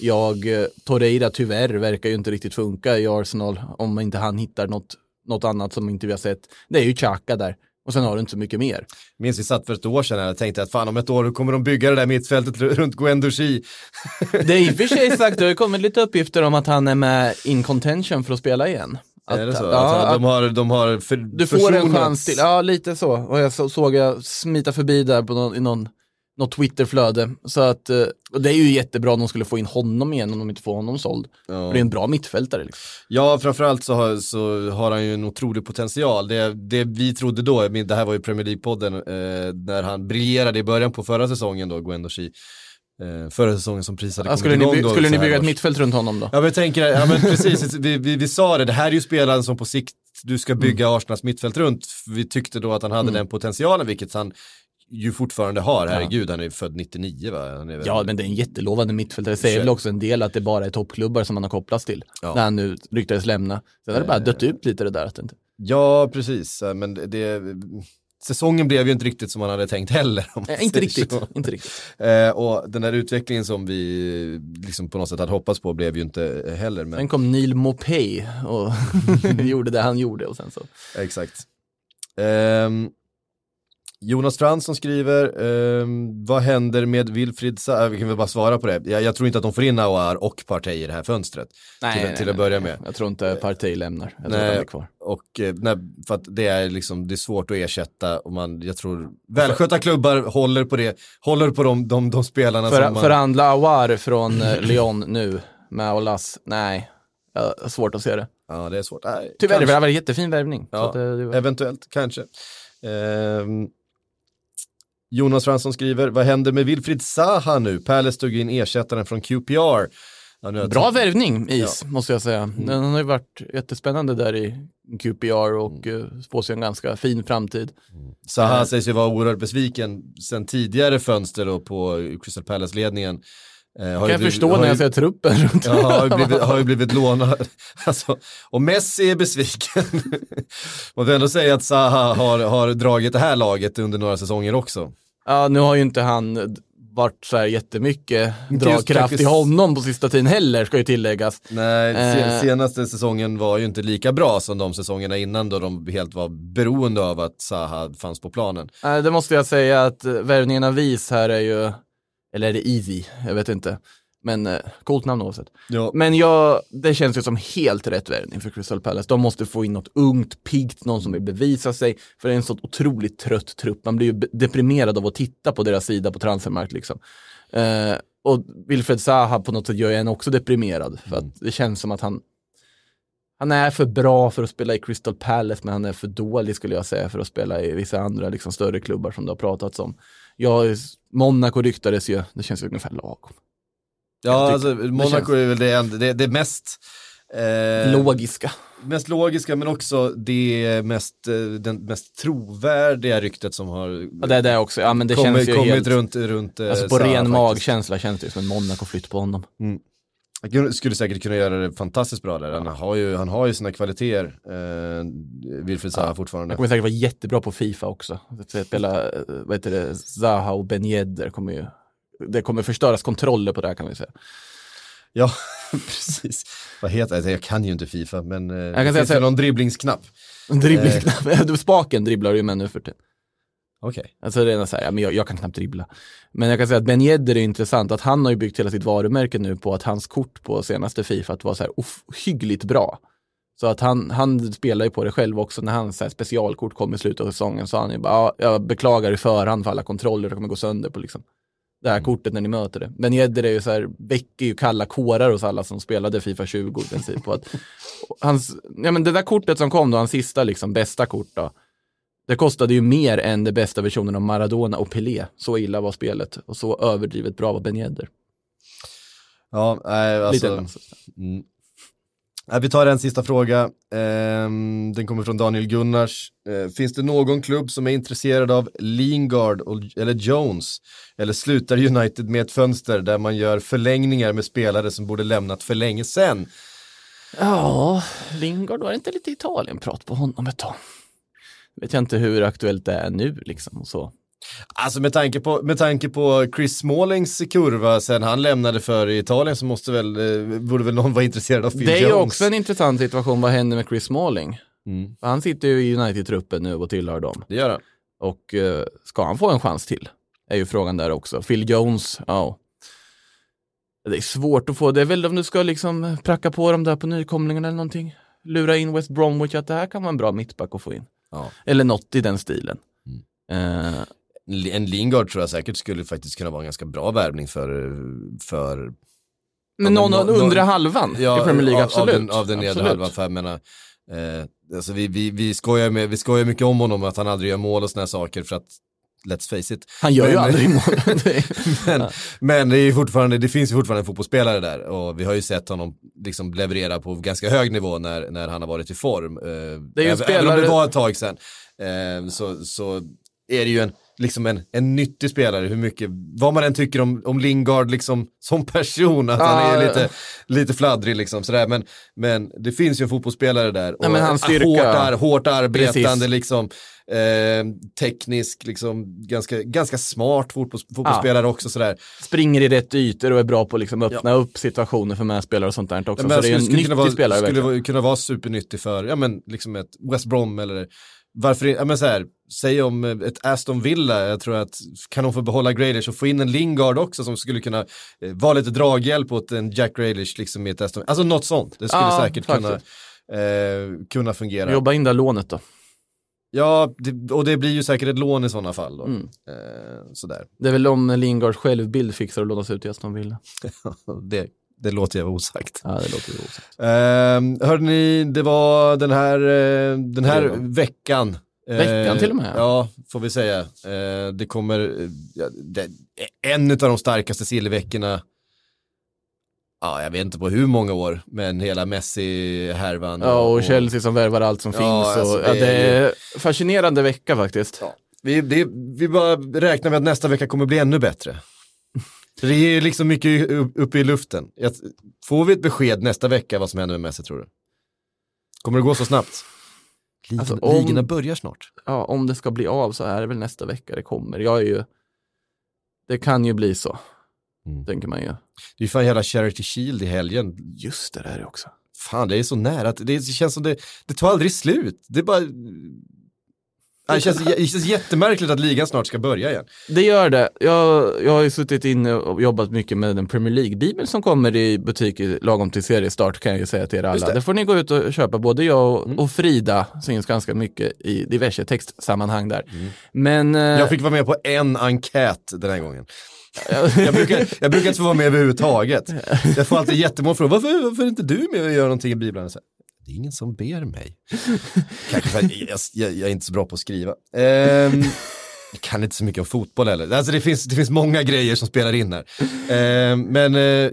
Speaker 3: Jag, eh, Torreira tyvärr verkar ju inte riktigt funka i Arsenal om inte han hittar något, något annat som inte vi har sett. Det är ju Xhaka där. Och sen har du inte så mycket mer.
Speaker 2: Minns vi satt för ett år sedan här och tänkte att fan om ett år kommer de bygga det där mittfältet runt Guendouzi. *laughs*
Speaker 3: Det är i och för sig sagt, det har kommit lite uppgifter om att han är med in contention för att spela igen. Att,
Speaker 2: är det så?
Speaker 3: Ja,
Speaker 2: alltså, de har, de har för,
Speaker 3: du får en
Speaker 2: försonats.
Speaker 3: chans till, ja lite så. Och jag så, såg jag smita förbi där på någon, i någon, något Twitterflöde. Så att, eh, och det är ju jättebra om de skulle få in honom igen om de inte får honom såld.
Speaker 2: Ja.
Speaker 3: För det är en bra mittfältare. Liksom.
Speaker 2: Ja, framförallt så har, så har han ju en otrolig potential. Det, det vi trodde då, det här var ju Premier League-podden, eh, när han briljerade i början på förra säsongen då, Guendouzi. Eh, förra säsongen som precis hade
Speaker 3: Ja, skulle ni, by- skulle ni bygga ett mittfält runt honom då?
Speaker 2: Ja men jag tänker, ja men precis, vi, vi, vi sa det, det här är ju spelaren som på sikt du ska bygga
Speaker 3: Mm.
Speaker 2: Arsenals mittfält runt. Vi tyckte då att han hade den potentialen, vilket han ju fortfarande har, herregud han är född 99 va? Han är väl-
Speaker 3: Ja, men det är en jättelovande mittfältare. Det säger väl också en del att det bara är toppklubbar som han har kopplats till.
Speaker 2: Ja.
Speaker 3: När han nu ryktades lämna. Sen har det bara dött ut lite det där. Att inte...
Speaker 2: ja precis, Eh, men det, säsongen blev ju inte riktigt som man hade tänkt heller.
Speaker 3: Eh, inte riktigt,
Speaker 2: så.
Speaker 3: inte riktigt. *laughs*
Speaker 2: Eh, och den här utvecklingen som vi liksom på något sätt hade hoppats på blev ju inte heller. Men...
Speaker 3: Sen kom Neil Mopay och *laughs* gjorde det han gjorde och sen så.
Speaker 2: Exakt. Ehm, Jonas Fransson skriver, ehm, vad händer med Wilfried Sa- äh, Vi kan väl bara svara på det. Jag, jag tror inte att de får in Aouar och Partey i det här fönstret. till, till att börja med.
Speaker 3: Jag tror inte Partey lämnar. Jag
Speaker 2: Nej.
Speaker 3: är kvar.
Speaker 2: Och eh, nej, för att det är liksom, det är svårt att ersätta och man, jag tror, välskötta klubbar håller på det, håller på de, de, de spelarna
Speaker 3: För,
Speaker 2: som man...
Speaker 3: Förhandla Awar från eh, Lyon nu med Olas, nej. Jag har svårt att se det.
Speaker 2: Ja, det är svårt. Nej,
Speaker 3: Tyvärr,
Speaker 2: kanske.
Speaker 3: det var en jättefin värvning.
Speaker 2: Ja,
Speaker 3: det, det var...
Speaker 2: Eventuellt, kanske. Ehm, Jonas Fransson skriver, vad händer med Wilfried Zaha nu? Palace tog in ersättaren från QPR. Ja, jag
Speaker 3: Bra
Speaker 2: tagit-
Speaker 3: värvning, Is, måste jag säga. Den har ju varit jättespännande där i QPR och
Speaker 2: Mm.
Speaker 3: uh, spås en ganska fin framtid.
Speaker 2: Zaha sägs ju vara oerhört besviken sen tidigare fönster då på Crystal Palace-ledningen. Eh,
Speaker 3: Kan
Speaker 2: ju
Speaker 3: jag
Speaker 2: blivit-
Speaker 3: förstå när
Speaker 2: ju-
Speaker 3: jag ser truppen runt.
Speaker 2: Ja, har ju blivit, har ju blivit lånad. *laughs* Alltså, och Messi är besviken. *laughs* Man får ändå säga att Zaha har, har dragit det här laget under några säsonger också.
Speaker 3: Ja, nu har ju inte han varit så här jättemycket dragkraft i honom på sista tiden heller, ska ju tilläggas.
Speaker 2: Nej, se,
Speaker 3: Eh.
Speaker 2: senaste säsongen var ju inte lika bra som de säsongerna innan då de helt var beroende av att Zaha fanns på planen.
Speaker 3: Nej, det måste jag säga att eh, värvningen av Vis här är ju, eller är det Easy? Jag vet inte. Men eh, coolt namn oavsett.
Speaker 2: Ja.
Speaker 3: Men jag, det känns ju som helt rätt värvning för Crystal Palace. De måste få in något ungt, piggt, någon som vill bevisa sig. För det är en så otroligt trött trupp. Man blir ju deprimerad av att titta på deras sida på transfermarkt liksom. Eh, och Wilfred Zaha på något sätt gör en också deprimerad. För att det känns som att han han är för bra för att spela i Crystal Palace, men han är för dålig skulle jag säga för att spela i vissa andra liksom, större klubbar som det har pratats om. Jag, Monaco ryktades ju, det känns ju ungefär lagom.
Speaker 2: Ja,
Speaker 3: Jag
Speaker 2: alltså Monaco är väl det, det, det mest eh,
Speaker 3: Logiska.
Speaker 2: mest logiska men också det mest, eh, den mest trovärdiga ryktet som har
Speaker 3: Ja, det är det också. Ja, men det
Speaker 2: kommit,
Speaker 3: känns ju
Speaker 2: kommit
Speaker 3: helt...
Speaker 2: runt, runt eh,
Speaker 3: Alltså på ren
Speaker 2: faktiskt.
Speaker 3: magkänsla känns det som en Monaco-flytt på honom.
Speaker 2: Han skulle säkert kunna göra det fantastiskt bra där. Han har ju, han har ju sina kvaliteter, eh, Wilfried Zaha fortfarande.
Speaker 3: Han kommer säkert vara jättebra på Fifa också. Spela, eh, vad heter det, Zaha och Ben Yedder kommer ju, det kommer förstöras kontroller på det här kan vi säga.
Speaker 2: Ja, *laughs* precis. Vad heter det? Jag kan ju inte Fifa, men eh, det
Speaker 3: kan säga
Speaker 2: finns väl någon dribblingsknapp.
Speaker 3: Dribblingsknapp, *laughs* spaken dribblar ju med nu för tiden.
Speaker 2: Okej.
Speaker 3: Alltså det är så här, ja, men jag, jag kan knappt dribbla. Men jag kan säga att Ben Yedder är intressant, att han har ju byggt hela sitt varumärke nu på att hans kort på senaste Fifa att var så här ohyggligt bra. Så att han, han spelar ju på det själv också när hans specialkort kom i slutet av säsongen så han ju bara, ja, jag beklagar i förhand för alla kontroller, det kommer gå sönder på liksom det här kortet när ni möter det. Ben Yedder är ju så här, väcker ju kalla kårar hos alla som spelade Fifa 20 i princip. På att, hans, ja men det där kortet som kom då, hans sista liksom bästa kort då, det kostade ju mer än det bästa versionen av Maradona och Pelé. Så illa var spelet och så överdrivet bra var Ben Yedder.
Speaker 2: Ja, nej,
Speaker 3: Lite
Speaker 2: alltså. Mm. Vi tar en sista fråga. Ehm, den kommer från Daniel Gunnars. Eh, finns det någon klubb som är intresserad av Lingard eller Jones? Eller slutar United med ett fönster där man gör förlängningar med spelare som borde lämnat för länge sedan?
Speaker 3: Ja, Lingard, var det inte lite Italien-prat på honom ett tag? Vet jag inte hur aktuellt det är nu liksom och så.
Speaker 2: Alltså med tanke på, med tanke på Chris Smallings kurva sen han lämnade för Italien så måste väl, eh, borde väl någon vara intresserad av Phil
Speaker 3: Det är
Speaker 2: Jones.
Speaker 3: också en intressant situation, vad händer med Chris Smalling?
Speaker 2: Mm.
Speaker 3: Han sitter ju i United-truppen nu och tillhör dem.
Speaker 2: Det gör han.
Speaker 3: Och eh, ska han få en chans till? Är ju frågan där också. Phil Jones, ja. Det är svårt att få, det är väl om du ska liksom pracka på dem där på nykomlingarna eller någonting. Lura in West Bromwich att det här kan vara en bra mittback att få in.
Speaker 2: Ja.
Speaker 3: Eller något i den stilen.
Speaker 2: Mm.
Speaker 3: Eh,
Speaker 2: En Lingard tror jag säkert skulle faktiskt kunna vara en ganska bra värvning för, för
Speaker 3: men någon av
Speaker 2: nå-
Speaker 3: den undre halvan i Premier League,
Speaker 2: av,
Speaker 3: absolut.
Speaker 2: Av den, av den nedre halvan, för jag menar, eh, alltså vi, vi, vi, skojar med, vi skojar mycket om honom, att han aldrig gör mål och sådana saker, för att, let's face it.
Speaker 3: Han gör ju
Speaker 2: Men-
Speaker 3: aldrig mål. *laughs*
Speaker 2: Men, men det, är ju fortfarande, det finns ju fortfarande en fotbollsspelare där och vi har ju sett honom liksom leverera på ganska hög nivå när, när han har varit i form. Eh,
Speaker 3: Det är ju en
Speaker 2: även, även om
Speaker 3: spelare-
Speaker 2: det var ett tag sedan. Eh, så, så är det ju en, liksom en, en nyttig spelare, hur mycket, vad man än tycker om, om Lingard liksom som person, att han
Speaker 3: Ja,
Speaker 2: är
Speaker 3: ja.
Speaker 2: lite, lite fladdrig liksom sådär, men, men det finns ju en fotbollsspelare där.
Speaker 3: Nej, men hans styrka-
Speaker 2: hårt, ar, hårt arbetande
Speaker 3: Precis.
Speaker 2: liksom, eh, teknisk, liksom, ganska, ganska smart fotbolls, fotbollsspelare också sådär.
Speaker 3: Springer i rätt ytor och är bra på att liksom öppna upp situationer för medspelare och sånt där också.
Speaker 2: Ja,
Speaker 3: så
Speaker 2: men
Speaker 3: det är en
Speaker 2: skulle,
Speaker 3: nyttig
Speaker 2: vara,
Speaker 3: spelare
Speaker 2: skulle
Speaker 3: verkligen.
Speaker 2: kunna vara supernyttig för, ja men liksom ett West Brom eller varför, ja men så här, säg om eh, ett Aston Villa, jag tror att kan de få behålla Grealish och få in en Lingard också som skulle kunna eh, vara lite draghjälp åt en Jack Grealish liksom i ett Aston, alltså något sånt, det skulle
Speaker 3: Ja,
Speaker 2: säkert kunna, eh, kunna fungera.
Speaker 3: Jobba in det lånet då.
Speaker 2: Ja, det, och det blir ju säkert ett lån i sådana fall då.
Speaker 3: Mm.
Speaker 2: Eh, sådär,
Speaker 3: Det är väl om Lingards självbild fixar att lånas ut i Aston Villa. *laughs*
Speaker 2: det, det låter jag osagt.
Speaker 3: Ja, det låter osagt.
Speaker 2: Uh, hörde ni, det var den här, eh, den här
Speaker 3: Det var-
Speaker 2: veckan. eh,
Speaker 3: Veckan till och med?
Speaker 2: Ja, får vi säga. Eh, det kommer, eh, ja, det, en av de starkaste sillveckorna, ja jag vet inte på hur många år, men hela Messi-härvan.
Speaker 3: Ja, och Chelsea som värvar allt som
Speaker 2: Ja,
Speaker 3: finns. Och,
Speaker 2: alltså,
Speaker 3: ja,
Speaker 2: det
Speaker 3: det
Speaker 2: är
Speaker 3: är fascinerande vecka faktiskt.
Speaker 2: Ja. Vi, det, vi bara räknar med att nästa vecka kommer bli ännu bättre. Så det är liksom mycket upp- uppe i luften. Får vi ett besked nästa vecka vad som händer med Messi tror du? Kommer det gå så snabbt?
Speaker 3: Alltså, om-
Speaker 2: ligorna börjar snart.
Speaker 3: Ja, om det ska bli av så är det väl nästa vecka det kommer. Jag är ju, det kan ju bli så,
Speaker 2: Mm.
Speaker 3: tänker man ju.
Speaker 2: Det är ju fan hela Charity Shield i helgen.
Speaker 3: Just det, det är det också.
Speaker 2: Fan, det är så nära. att Det känns som det, det tar aldrig slut. Det är bara... Det känns, det känns jättemärkligt att ligan snart ska börja igen.
Speaker 3: Det gör det. Jag, jag har ju suttit inne och jobbat mycket med den Premier League-bibeln som kommer i butiker lagom till seriestart kan jag ju säga till er alla.
Speaker 2: det. Mm.
Speaker 3: Det. får ni gå ut och köpa. Både jag och, och Frida syns ganska mycket i diverse textsammanhang där. Men... eh,
Speaker 2: Mm. Jag fick vara med på en enkät den här gången. *laughs* Jag brukar, jag brukar inte få vara med överhuvudtaget. Jag får alltid jättemånga frågor, varför, varför är inte du med och gör någonting i Bibeln? Så det är ingen som ber mig. *laughs* Kanske för jag, jag, jag är inte så bra på att skriva. Um, jag kan inte så mycket om fotboll heller. Alltså det finns, det finns många grejer som spelar in här. Ehm, men eh,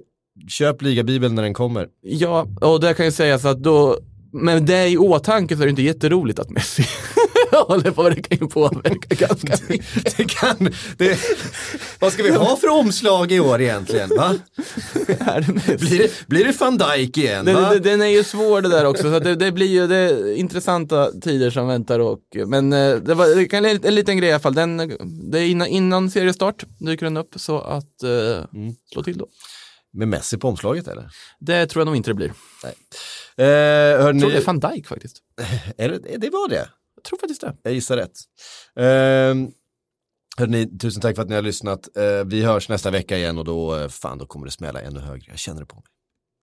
Speaker 2: köp ligabibeln när den kommer.
Speaker 3: Ja, och där kan ju sägas att då, men det i åtanke så är det inte jätteroligt att Messi *laughs* *laughs* håller på, *laughs* det kan ju påverka ganska mycket.
Speaker 2: Det kan, det, vad ska vi ha för omslag i år egentligen? Va? *laughs* Blir, det, blir det van Dijk igen?
Speaker 3: Den,
Speaker 2: Va?
Speaker 3: den, den är ju svår det där också, så att det, det blir ju det intressanta tider som väntar. Och, men eh, det var det kan, en liten grej i alla fall, den, det är innan, innan seriestart dyker den upp, så att eh, slå till då.
Speaker 2: Med Messi på omslaget eller?
Speaker 3: Det tror jag nog inte det blir.
Speaker 2: Eh, hörni,
Speaker 3: Jag tror det är van Dijk faktiskt.
Speaker 2: är det, det var det.
Speaker 3: Jag tror faktiskt det.
Speaker 2: Jag gissar rätt. Eh, hörni, tusen tack för att ni har lyssnat. Eh, vi hörs nästa vecka igen och då, eh, fan, då kommer det smälla ännu högre. Jag känner det på mig.